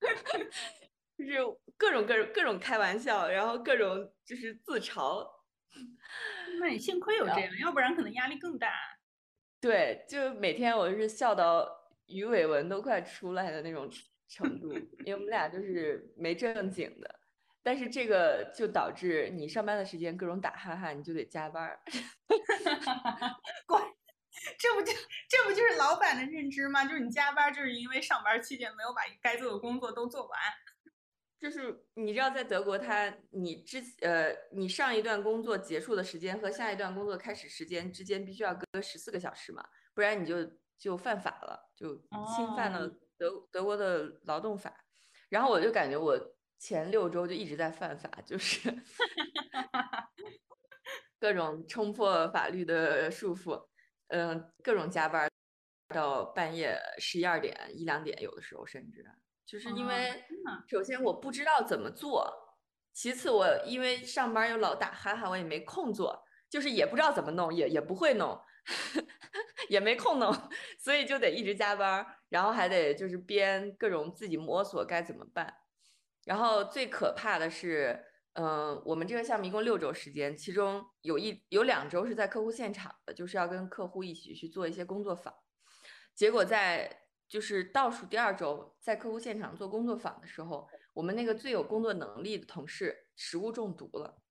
就是各种各种各种开玩笑，然后各种就是自嘲。那你幸亏有这样，要不然可能压力更大。对，就每天我是笑到鱼尾纹都快出来的那种程度，因为我们俩就是没正经的。但是这个就导致你上班的时间各种打哈哈，你就得加班儿。怪，这不就这不就是老板的认知吗？就是你加班，就是因为上班期间没有把该做的工作都做完。就是你知道，在德国，他你之呃，你上一段工作结束的时间和下一段工作开始时间之间必须要隔十四个小时嘛，不然你就就犯法了，就侵犯了德德国的劳动法。然后我就感觉我。前六周就一直在犯法，就是 各种冲破法律的束缚，嗯，各种加班到半夜十一二点一两点，有的时候甚至就是因为，首先我不知道怎么做，其次我因为上班又老打哈哈，我也没空做，就是也不知道怎么弄，也也不会弄，也没空弄，所以就得一直加班，然后还得就是编各种自己摸索该怎么办。然后最可怕的是，嗯，我们这个项目一共六周时间，其中有一有两周是在客户现场的，就是要跟客户一起去做一些工作坊。结果在就是倒数第二周，在客户现场做工作坊的时候，我们那个最有工作能力的同事食物中毒了，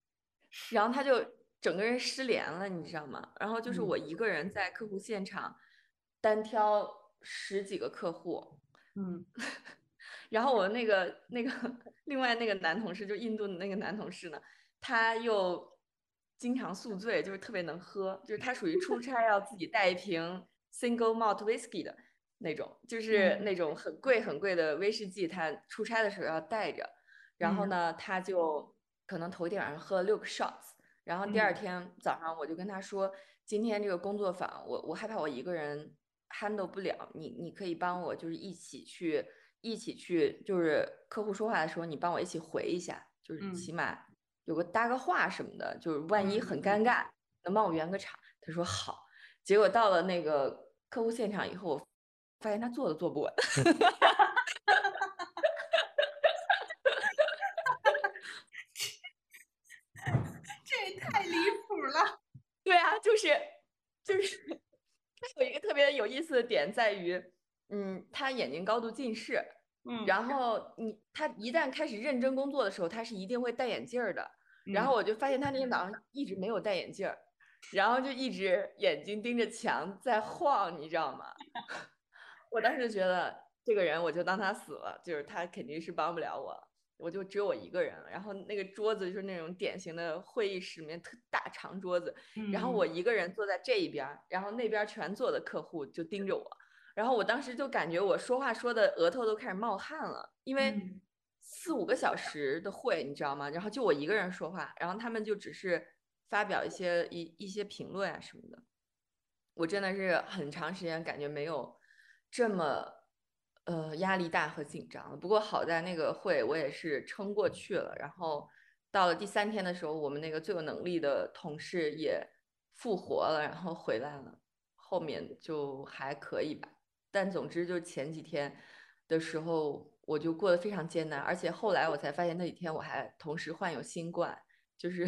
然后他就整个人失联了，你知道吗？然后就是我一个人在客户现场单挑十几个客户，嗯。然后我那个那个另外那个男同事，就印度的那个男同事呢，他又经常宿醉，就是特别能喝，就是他属于出差要自己带一瓶 single malt whisky 的那种，就是那种很贵很贵的威士忌，他出差的时候要带着。然后呢，他就可能头一天晚上喝了六个 shots，然后第二天早上我就跟他说，今天这个工作坊，我我害怕我一个人 handle 不了，你你可以帮我就是一起去。一起去，就是客户说话的时候，你帮我一起回一下，就是起码有个搭个话什么的，就是万一很尴尬，能帮我圆个场。他说好，结果到了那个客户现场以后，我发现他坐都坐不稳，这也太离谱了。对啊，就是就是他有一个特别有意思的点在于。嗯，他眼睛高度近视，嗯，然后你他一旦开始认真工作的时候，他是一定会戴眼镜儿的。然后我就发现他那天早上一直没有戴眼镜儿，然后就一直眼睛盯着墙在晃，你知道吗？我当时就觉得这个人我就当他死了，就是他肯定是帮不了我，我就只有我一个人了。然后那个桌子就是那种典型的会议室里面特大长桌子，然后我一个人坐在这一边，然后那边全坐的客户就盯着我。然后我当时就感觉我说话说的额头都开始冒汗了，因为四五个小时的会，你知道吗？然后就我一个人说话，然后他们就只是发表一些一一些评论啊什么的。我真的是很长时间感觉没有这么呃压力大和紧张了。不过好在那个会我也是撑过去了。然后到了第三天的时候，我们那个最有能力的同事也复活了，然后回来了。后面就还可以吧。但总之，就前几天的时候，我就过得非常艰难，而且后来我才发现那几天我还同时患有新冠，就是，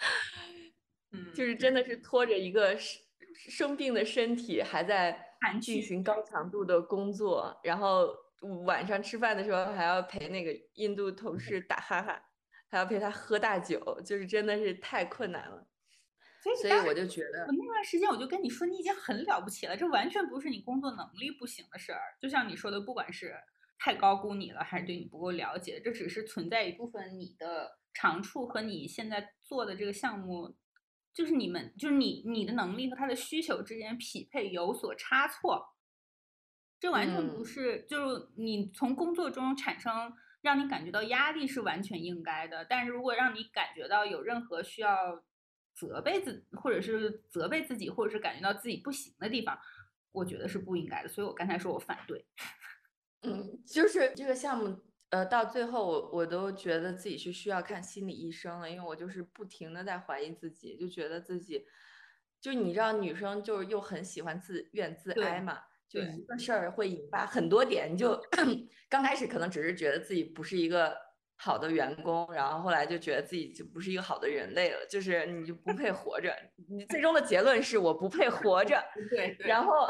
嗯，就是真的是拖着一个生生病的身体，还在进行高强度的工作，然后晚上吃饭的时候还要陪那个印度同事打哈哈，还要陪他喝大酒，就是真的是太困难了。所以我就觉得，我那段时间我就跟你说，你已经很了不起了，这完全不是你工作能力不行的事儿。就像你说的，不管是太高估你了，还是对你不够了解，这只是存在一部分你的长处和你现在做的这个项目，就是你们就是你你的能力和他的需求之间匹配有所差错。这完全不是，就是你从工作中产生让你感觉到压力是完全应该的，但是如果让你感觉到有任何需要。责备自，或者是责备自己，或者是感觉到自己不行的地方，我觉得是不应该的。所以我刚才说我反对。嗯，就是这个项目，呃，到最后我我都觉得自己是需要看心理医生了，因为我就是不停的在怀疑自己，就觉得自己，就你知道，女生就是又很喜欢自怨自哀嘛，就一个事儿会引发很多点，你就 刚开始可能只是觉得自己不是一个好的员工，然后后来就觉得自己就不是一个好的人类了，就是你就不配活着，你最终的结论是我不配活着，对，然后，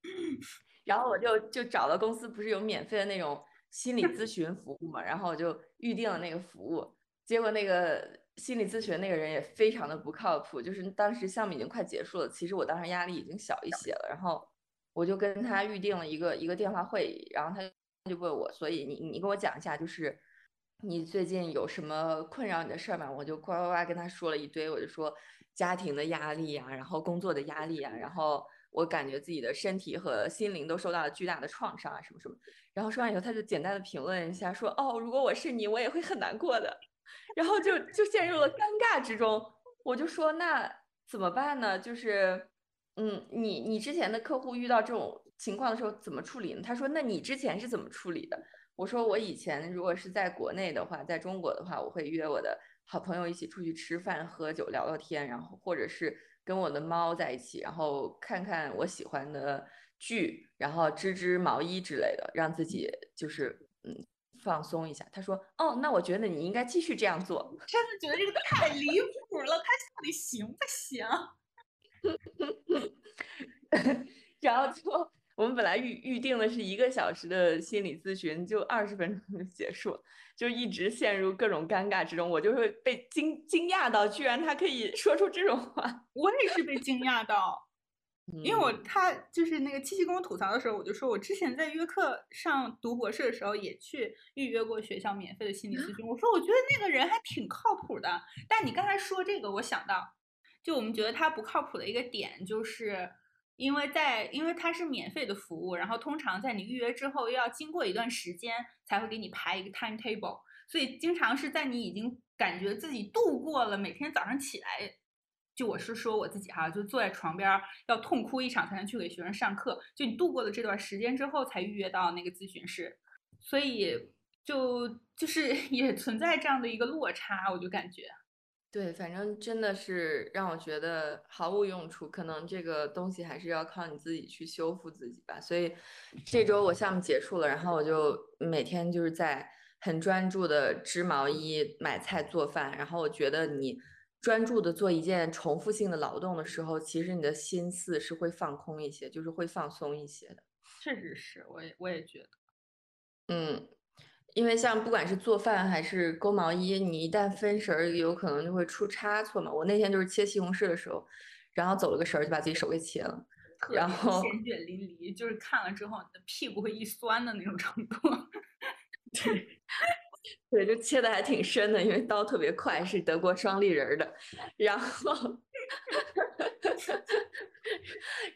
然后我就就找了公司，不是有免费的那种。心理咨询服务嘛，然后我就预定了那个服务，结果那个心理咨询那个人也非常的不靠谱，就是当时项目已经快结束了，其实我当时压力已经小一些了，然后我就跟他预定了一个一个电话会议，然后他就问我，所以你你跟我讲一下，就是你最近有什么困扰你的事儿吗？我就呱呱呱跟他说了一堆，我就说家庭的压力啊，然后工作的压力啊，然后。我感觉自己的身体和心灵都受到了巨大的创伤啊，什么什么。然后说完以后，他就简单的评论一下，说：“哦，如果我是你，我也会很难过的。”然后就就陷入了尴尬之中。我就说：“那怎么办呢？就是，嗯，你你之前的客户遇到这种情况的时候怎么处理呢？”他说：“那你之前是怎么处理的？”我说：“我以前如果是在国内的话，在中国的话，我会约我的好朋友一起出去吃饭、喝酒、聊聊天，然后或者是。”跟我的猫在一起，然后看看我喜欢的剧，然后织织毛衣之类的，让自己就是嗯放松一下。他说：“哦，那我觉得你应该继续这样做。”真的觉得这个太离谱了，他到底行不行？然后就我们本来预预定的是一个小时的心理咨询，就二十分钟就结束。就一直陷入各种尴尬之中，我就会被惊惊讶到，居然他可以说出这种话。我也是被惊讶到，因为我他就是那个七七跟我吐槽的时候，我就说我之前在约课上读博士的时候也去预约过学校免费的心理咨询。我说我觉得那个人还挺靠谱的。但你刚才说这个，我想到，就我们觉得他不靠谱的一个点，就是因为在因为它是免费的服务，然后通常在你预约之后又要经过一段时间。才会给你排一个 timetable，所以经常是在你已经感觉自己度过了每天早上起来，就我是说我自己哈，就坐在床边要痛哭一场才能去给学生上课，就你度过了这段时间之后才预约到那个咨询室，所以就就是 也存在这样的一个落差，我就感觉。对，反正真的是让我觉得毫无用处。可能这个东西还是要靠你自己去修复自己吧。所以这周我项目结束了，然后我就每天就是在很专注的织毛衣、买菜、做饭。然后我觉得你专注的做一件重复性的劳动的时候，其实你的心思是会放空一些，就是会放松一些的。确实是，我也我也觉得，嗯。因为像不管是做饭还是勾毛衣，你一旦分神儿，有可能就会出差错嘛。我那天就是切西红柿的时候，然后走了个神儿，就把自己手给切了。然后鲜血淋漓，就是看了之后你的屁股会一酸的那种程度。对，对，就切的还挺深的，因为刀特别快，是德国双立人的。然后，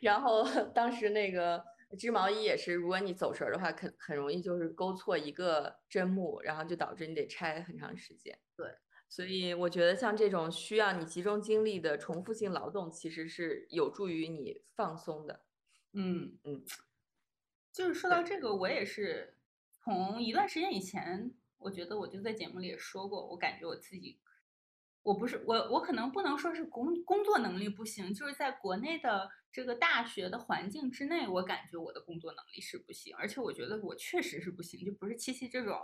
然后当时那个。织毛衣也是，如果你走神儿的话，很很容易就是勾错一个针目，然后就导致你得拆很长时间。对，所以我觉得像这种需要你集中精力的重复性劳动，其实是有助于你放松的。嗯嗯，就是说到这个，我也是从一段时间以前，我觉得我就在节目里也说过，我感觉我自己。我不是我，我可能不能说是工工作能力不行，就是在国内的这个大学的环境之内，我感觉我的工作能力是不行，而且我觉得我确实是不行，就不是七七这种，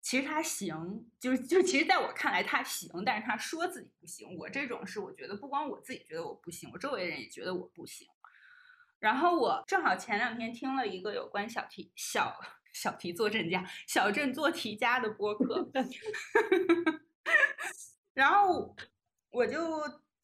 其实他行，就是就其实在我看来他行，但是他说自己不行，我这种是我觉得不光我自己觉得我不行，我周围人也觉得我不行。然后我正好前两天听了一个有关小题小小题做阵家小镇做题家的播客。然后我就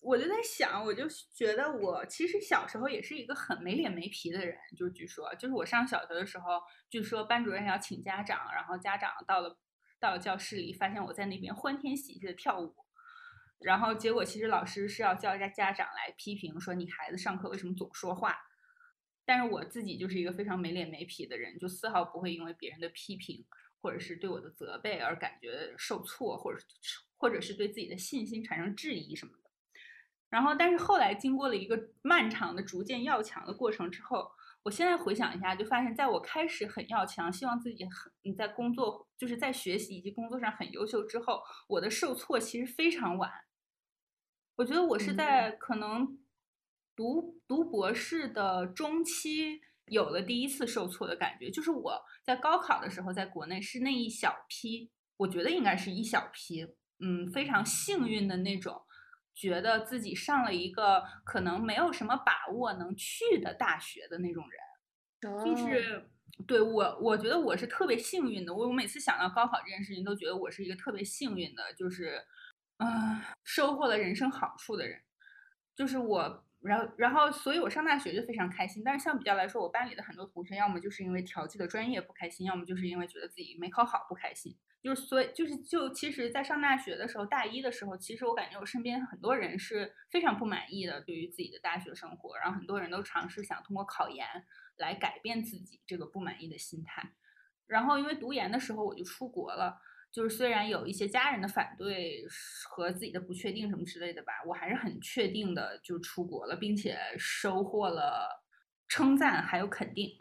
我就在想，我就觉得我其实小时候也是一个很没脸没皮的人，就据说，就是我上小学的时候，据说班主任要请家长，然后家长到了到了教室里，发现我在那边欢天喜地的跳舞，然后结果其实老师是要叫家家长来批评，说你孩子上课为什么总说话，但是我自己就是一个非常没脸没皮的人，就丝毫不会因为别人的批评或者是对我的责备而感觉受挫，或者是。或者是对自己的信心产生质疑什么的，然后，但是后来经过了一个漫长的逐渐要强的过程之后，我现在回想一下，就发现在我开始很要强，希望自己很你在工作就是在学习以及工作上很优秀之后，我的受挫其实非常晚。我觉得我是在可能读读博士的中期有了第一次受挫的感觉，就是我在高考的时候，在国内是那一小批，我觉得应该是一小批，嗯，非常幸运的那种。觉得自己上了一个可能没有什么把握能去的大学的那种人，就是对我，我觉得我是特别幸运的。我我每次想到高考这件事情，都觉得我是一个特别幸运的，就是嗯，收获了人生好处的人。就是我，然后然后，所以我上大学就非常开心。但是相比较来说，我班里的很多同学，要么就是因为调剂的专业不开心，要么就是因为觉得自己没考好不开心。就是所以就是就其实，在上大学的时候，大一的时候，其实我感觉我身边很多人是非常不满意的，对于自己的大学生活，然后很多人都尝试想通过考研来改变自己这个不满意的心态。然后因为读研的时候我就出国了，就是虽然有一些家人的反对和自己的不确定什么之类的吧，我还是很确定的就出国了，并且收获了称赞还有肯定。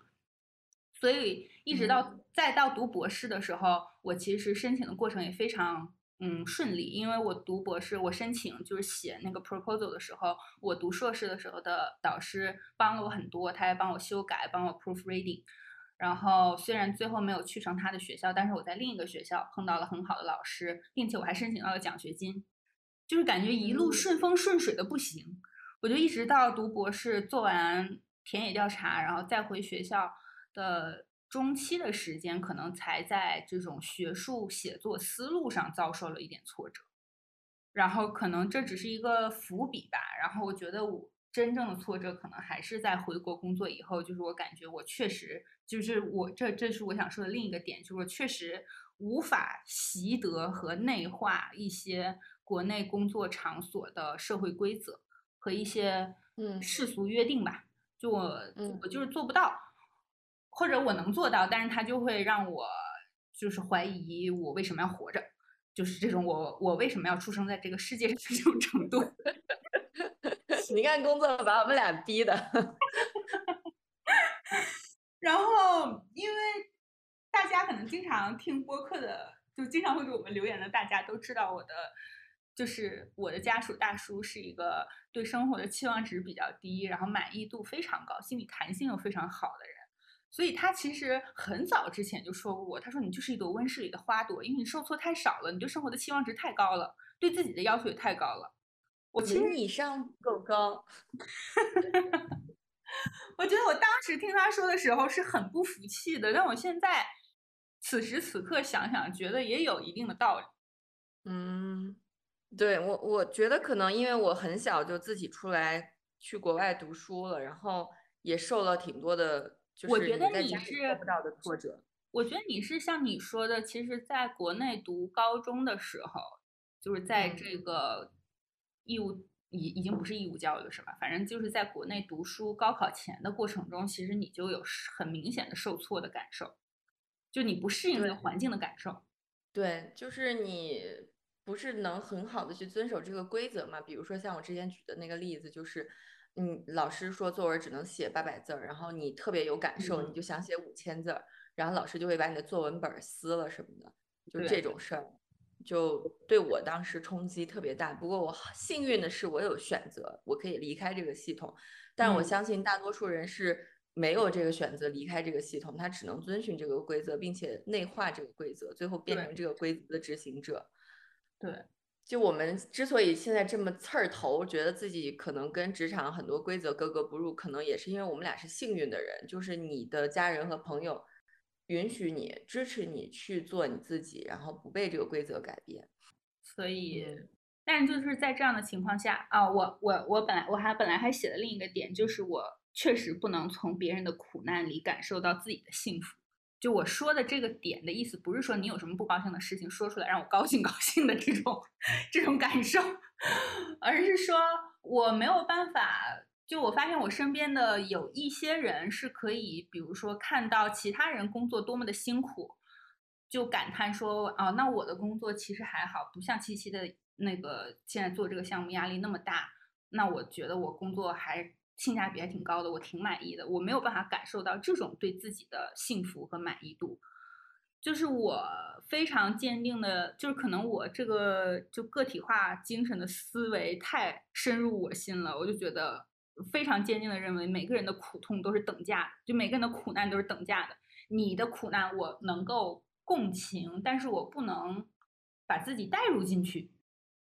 所以一直到再到读博士的时候，我其实申请的过程也非常嗯顺利，因为我读博士，我申请就是写那个 proposal 的时候，我读硕士的时候的导师帮了我很多，他还帮我修改，帮我 proofreading。然后虽然最后没有去成他的学校，但是我在另一个学校碰到了很好的老师，并且我还申请到了奖学金，就是感觉一路顺风顺水的不行。我就一直到读博士，做完田野调查，然后再回学校。的中期的时间，可能才在这种学术写作思路上遭受了一点挫折，然后可能这只是一个伏笔吧。然后我觉得我真正的挫折可能还是在回国工作以后，就是我感觉我确实就是我这这是我想说的另一个点，就是我确实无法习得和内化一些国内工作场所的社会规则和一些嗯世俗约定吧。就我我就是做不到。或者我能做到，但是他就会让我就是怀疑我为什么要活着，就是这种我我为什么要出生在这个世界上这种程度。你看工作把我们俩逼的。然后因为大家可能经常听播客的，就经常会给我们留言的，大家都知道我的就是我的家属大叔是一个对生活的期望值比较低，然后满意度非常高，心理弹性又非常好的人。所以他其实很早之前就说过，他说你就是一朵温室里的花朵，因为你受挫太少了，你对生活的期望值太高了，对自己的要求也太高了。我零以上不够高。我觉得我当时听他说的时候是很不服气的，但我现在此时此刻想想，觉得也有一定的道理。嗯，对我我觉得可能因为我很小就自己出来去国外读书了，然后也受了挺多的。我觉得你是不到的挫折。我觉得你是像你说的，其实，在国内读高中的时候，就是在这个义务已已经不是义务教育了，是吧？反正就是在国内读书，高考前的过程中，其实你就有很明显的受挫的感受，就你不适应这个环境的感受。对，就是你不是能很好的去遵守这个规则嘛？比如说像我之前举的那个例子，就是。嗯，老师说作文只能写八百字儿，然后你特别有感受，你就想写五千字儿，然后老师就会把你的作文本撕了什么的，就这种事儿，就对我当时冲击特别大。不过我幸运的是，我有选择，我可以离开这个系统。但我相信大多数人是没有这个选择离开这个系统，他只能遵循这个规则，并且内化这个规则，最后变成这个规则的执行者。对。就我们之所以现在这么刺儿头，觉得自己可能跟职场很多规则格格不入，可能也是因为我们俩是幸运的人，就是你的家人和朋友允许你、支持你去做你自己，然后不被这个规则改变。所以，但就是在这样的情况下啊，我我我本来我还本来还写了另一个点，就是我确实不能从别人的苦难里感受到自己的幸福。就我说的这个点的意思，不是说你有什么不高兴的事情说出来让我高兴高兴的这种 这种感受，而是说我没有办法。就我发现我身边的有一些人是可以，比如说看到其他人工作多么的辛苦，就感叹说啊，那我的工作其实还好，不像七七的那个现在做这个项目压力那么大。那我觉得我工作还性价比还挺高的，我挺满意的。我没有办法感受到这种对自己的幸福和满意度。就是我非常坚定的，就是可能我这个就个体化精神的思维太深入我心了，我就觉得非常坚定的认为每个人的苦痛都是等价的，就每个人的苦难都是等价的。你的苦难我能够共情，但是我不能把自己带入进去。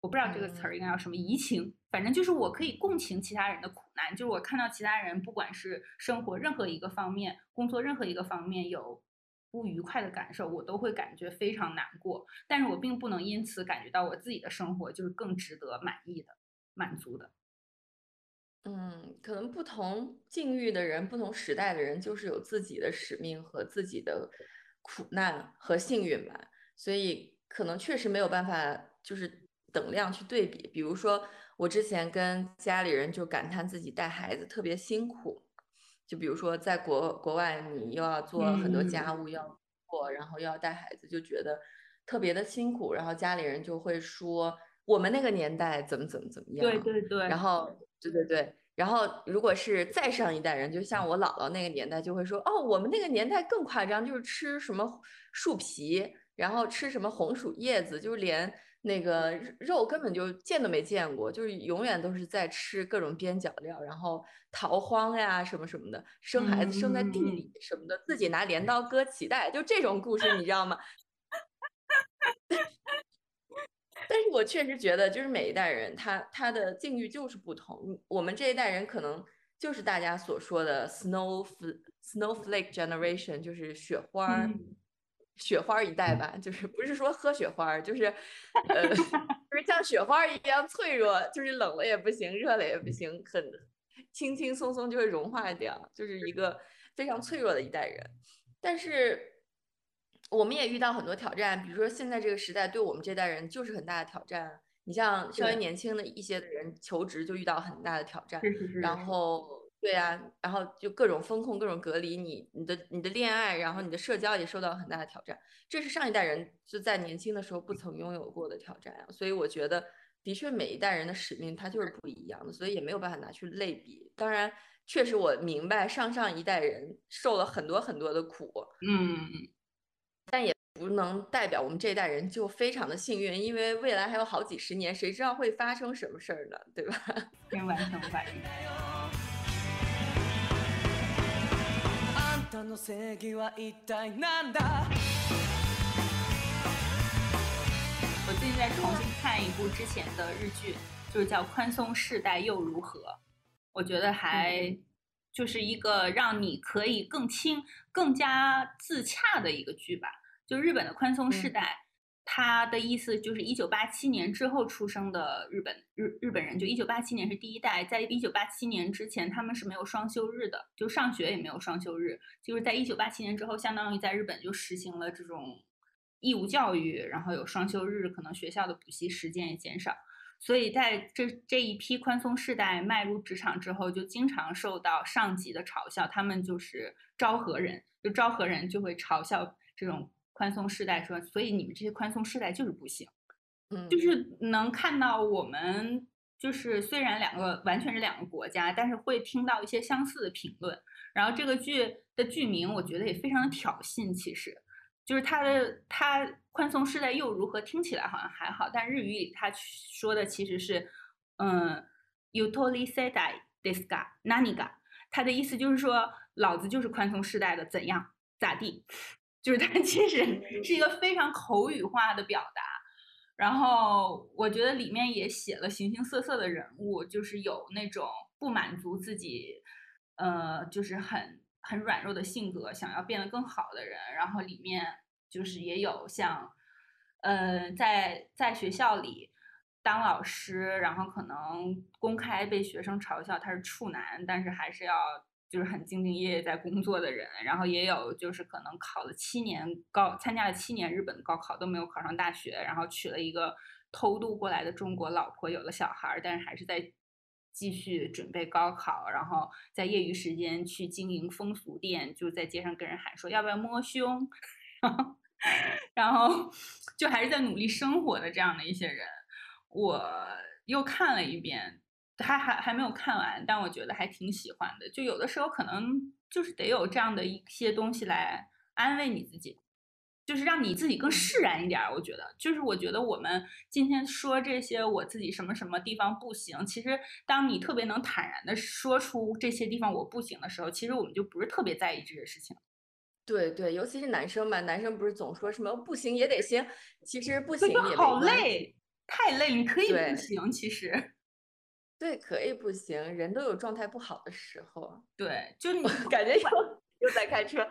我不知道这个词儿应该叫什么，移情，反正就是我可以共情其他人的苦难，就是我看到其他人不管是生活任何一个方面，工作任何一个方面有。不愉快的感受，我都会感觉非常难过，但是我并不能因此感觉到我自己的生活就是更值得满意的、满足的。嗯，可能不同境遇的人、不同时代的人，就是有自己的使命和自己的苦难和幸运吧，所以可能确实没有办法就是等量去对比。比如说，我之前跟家里人就感叹自己带孩子特别辛苦。就比如说，在国国外，你又要做很多家务，要做，然后又要带孩子，就觉得特别的辛苦。然后家里人就会说，我们那个年代怎么怎么怎么样。对对对。然后，对对对。然后，如果是再上一代人，就像我姥姥那个年代，就会说，哦，我们那个年代更夸张，就是吃什么树皮，然后吃什么红薯叶子，就是连。那个肉根本就见都没见过，就是永远都是在吃各种边角料，然后逃荒呀什么什么的，生孩子生在地里什么的，自己拿镰刀割脐带，就这种故事你知道吗？但是我确实觉得，就是每一代人他他的境遇就是不同。我们这一代人可能就是大家所说的 snow snowflake generation，就是雪花。雪花一代吧，就是不是说喝雪花，就是呃，就是像雪花一样脆弱，就是冷了也不行，热了也不行，很轻轻松松就会融化掉，就是一个非常脆弱的一代人。但是我们也遇到很多挑战，比如说现在这个时代对我们这代人就是很大的挑战。你像稍微年轻的一些的人求职就遇到很大的挑战，然后。对啊，然后就各种风控、各种隔离，你、你的、你的恋爱，然后你的社交也受到很大的挑战。这是上一代人就在年轻的时候不曾拥有过的挑战啊。所以我觉得，的确每一代人的使命它就是不一样的，所以也没有办法拿去类比。当然，确实我明白上上一代人受了很多很多的苦，嗯，不能代表我们这一代人就非常的幸运，因为未来还有好几十年，谁知道会发生什么事儿呢？对吧？我最近在重新看一部之前的日剧，就是叫《宽松世代又如何》，我觉得还就是一个让你可以更轻、更加自洽的一个剧吧。就日本的宽松世代。他的意思就是，一九八七年之后出生的日本日日本人，就一九八七年是第一代，在一九八七年之前，他们是没有双休日的，就上学也没有双休日。就是在一九八七年之后，相当于在日本就实行了这种义务教育，然后有双休日，可能学校的补习时间也减少。所以在这这一批宽松世代迈入职场之后，就经常受到上级的嘲笑，他们就是昭和人，就昭和人就会嘲笑这种。宽松世代说，所以你们这些宽松世代就是不行，嗯，就是能看到我们就是虽然两个完全是两个国家，但是会听到一些相似的评论。然后这个剧的剧名我觉得也非常的挑衅，其实就是它的它宽松世代又如何？听起来好像还好，但日语里他说的其实是嗯，utoli sedai deska naniga，他的意思就是说老子就是宽松世代的，怎样咋地？就是它其实是一个非常口语化的表达，然后我觉得里面也写了形形色色的人物，就是有那种不满足自己，呃，就是很很软弱的性格，想要变得更好的人，然后里面就是也有像，呃，在在学校里当老师，然后可能公开被学生嘲笑他是处男，但是还是要。就是很兢兢业业在工作的人，然后也有就是可能考了七年高，参加了七年日本高考都没有考上大学，然后娶了一个偷渡过来的中国老婆，有了小孩，但是还是在继续准备高考，然后在业余时间去经营风俗店，就在街上跟人喊说要不要摸胸，然后就还是在努力生活的这样的一些人，我又看了一遍。还还还没有看完，但我觉得还挺喜欢的。就有的时候可能就是得有这样的一些东西来安慰你自己，就是让你自己更释然一点。我觉得，就是我觉得我们今天说这些，我自己什么什么地方不行，其实当你特别能坦然的说出这些地方我不行的时候，其实我们就不是特别在意这些事情。对对，尤其是男生嘛，男生不是总说什么不行也得行，其实不行也好累，太累，你可以不行，其实。对，可以不行，人都有状态不好的时候。对，就 你感觉又又在开车，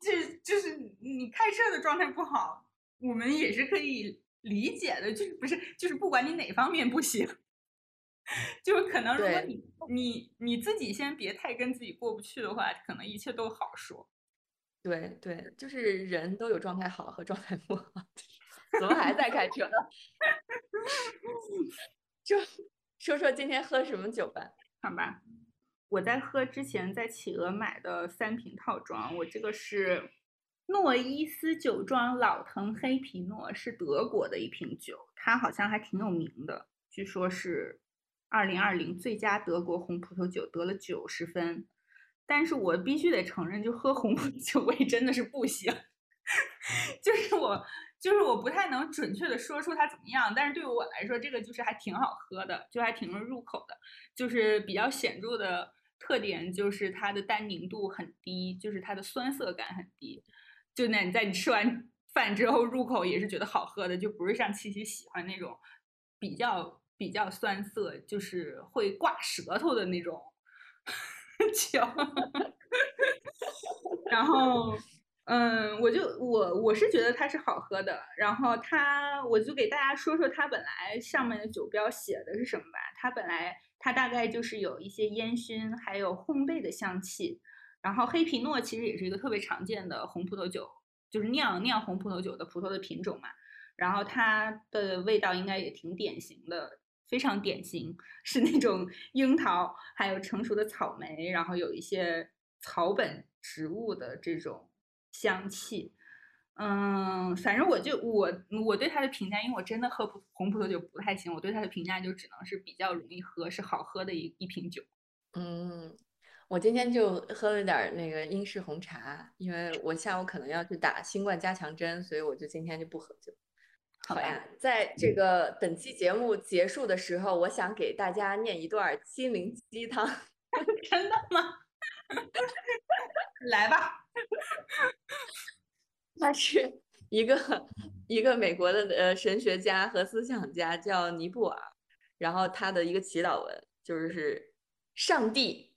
就就是你开车的状态不好，我们也是可以理解的。就是不是就是不管你哪方面不行，就是可能如果你你你自己先别太跟自己过不去的话，可能一切都好说。对对，就是人都有状态好和状态不好。怎么还在开车？就说说今天喝什么酒吧？好吧，我在喝之前在企鹅买的三瓶套装，我这个是诺伊斯酒庄老藤黑皮诺，是德国的一瓶酒，它好像还挺有名的，据说是二零二零最佳德国红葡萄酒，得了九十分。但是我必须得承认，就喝红酒，我也真的是不行，就是我。就是我不太能准确的说出它怎么样，但是对于我来说，这个就是还挺好喝的，就还挺容易入口的。就是比较显著的特点就是它的单宁度很低，就是它的酸涩感很低。就那你在你吃完饭之后入口也是觉得好喝的，就不是像七七喜欢那种比较比较酸涩，就是会挂舌头的那种 酒。然后。嗯，我就我我是觉得它是好喝的，然后它我就给大家说说它本来上面的酒标写的是什么吧。它本来它大概就是有一些烟熏还有烘焙的香气，然后黑皮诺其实也是一个特别常见的红葡萄酒，就是酿酿红葡萄酒的葡萄的品种嘛。然后它的味道应该也挺典型的，非常典型，是那种 樱桃还有成熟的草莓，然后有一些草本植物的这种。香气，嗯，反正我就我我对它的评价，因为我真的喝红葡萄酒不太行，我对它的评价就只能是比较容易喝，是好喝的一一瓶酒。嗯，我今天就喝了点那个英式红茶，因为我下午可能要去打新冠加强针，所以我就今天就不喝酒。好呀，在这个本期节目结束的时候，我想给大家念一段心灵鸡汤。真的吗？来吧。他是一个一个美国的呃神学家和思想家，叫尼布尔。然后他的一个祈祷文就是：“上帝，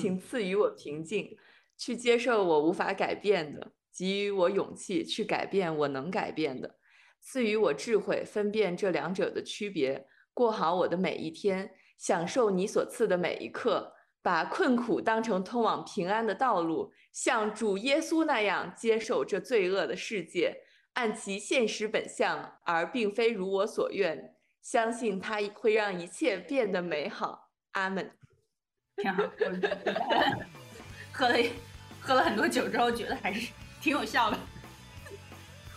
请赐予我平静，去接受我无法改变的；给予我勇气，去改变我能改变的；赐予我智慧，分辨这两者的区别，过好我的每一天，享受你所赐的每一刻。”把困苦当成通往平安的道路，像主耶稣那样接受这罪恶的世界，按其现实本相，而并非如我所愿。相信他会让一切变得美好。阿门。挺好，喝了喝了很多酒之后，觉得还是挺有效的。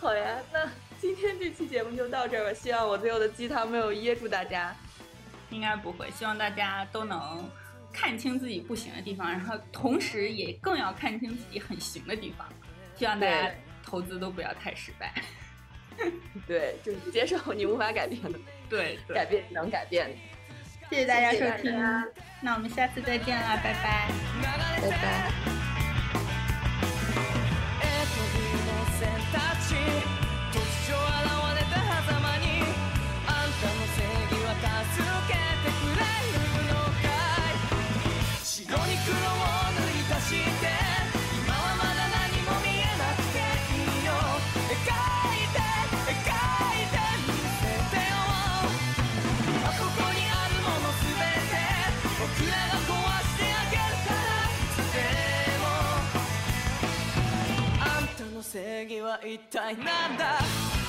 好呀，那今天这期节目就到这儿吧。希望我最后的鸡汤没有噎住大家。应该不会，希望大家都能。看清自己不行的地方，然后同时也更要看清自己很行的地方。希望大家投资都不要太失败。对，就是接受你无法改变的，对，改变能改变的。谢谢大家收听，那我们下次再见啦，拜拜，拜拜。正義は一体なんだ？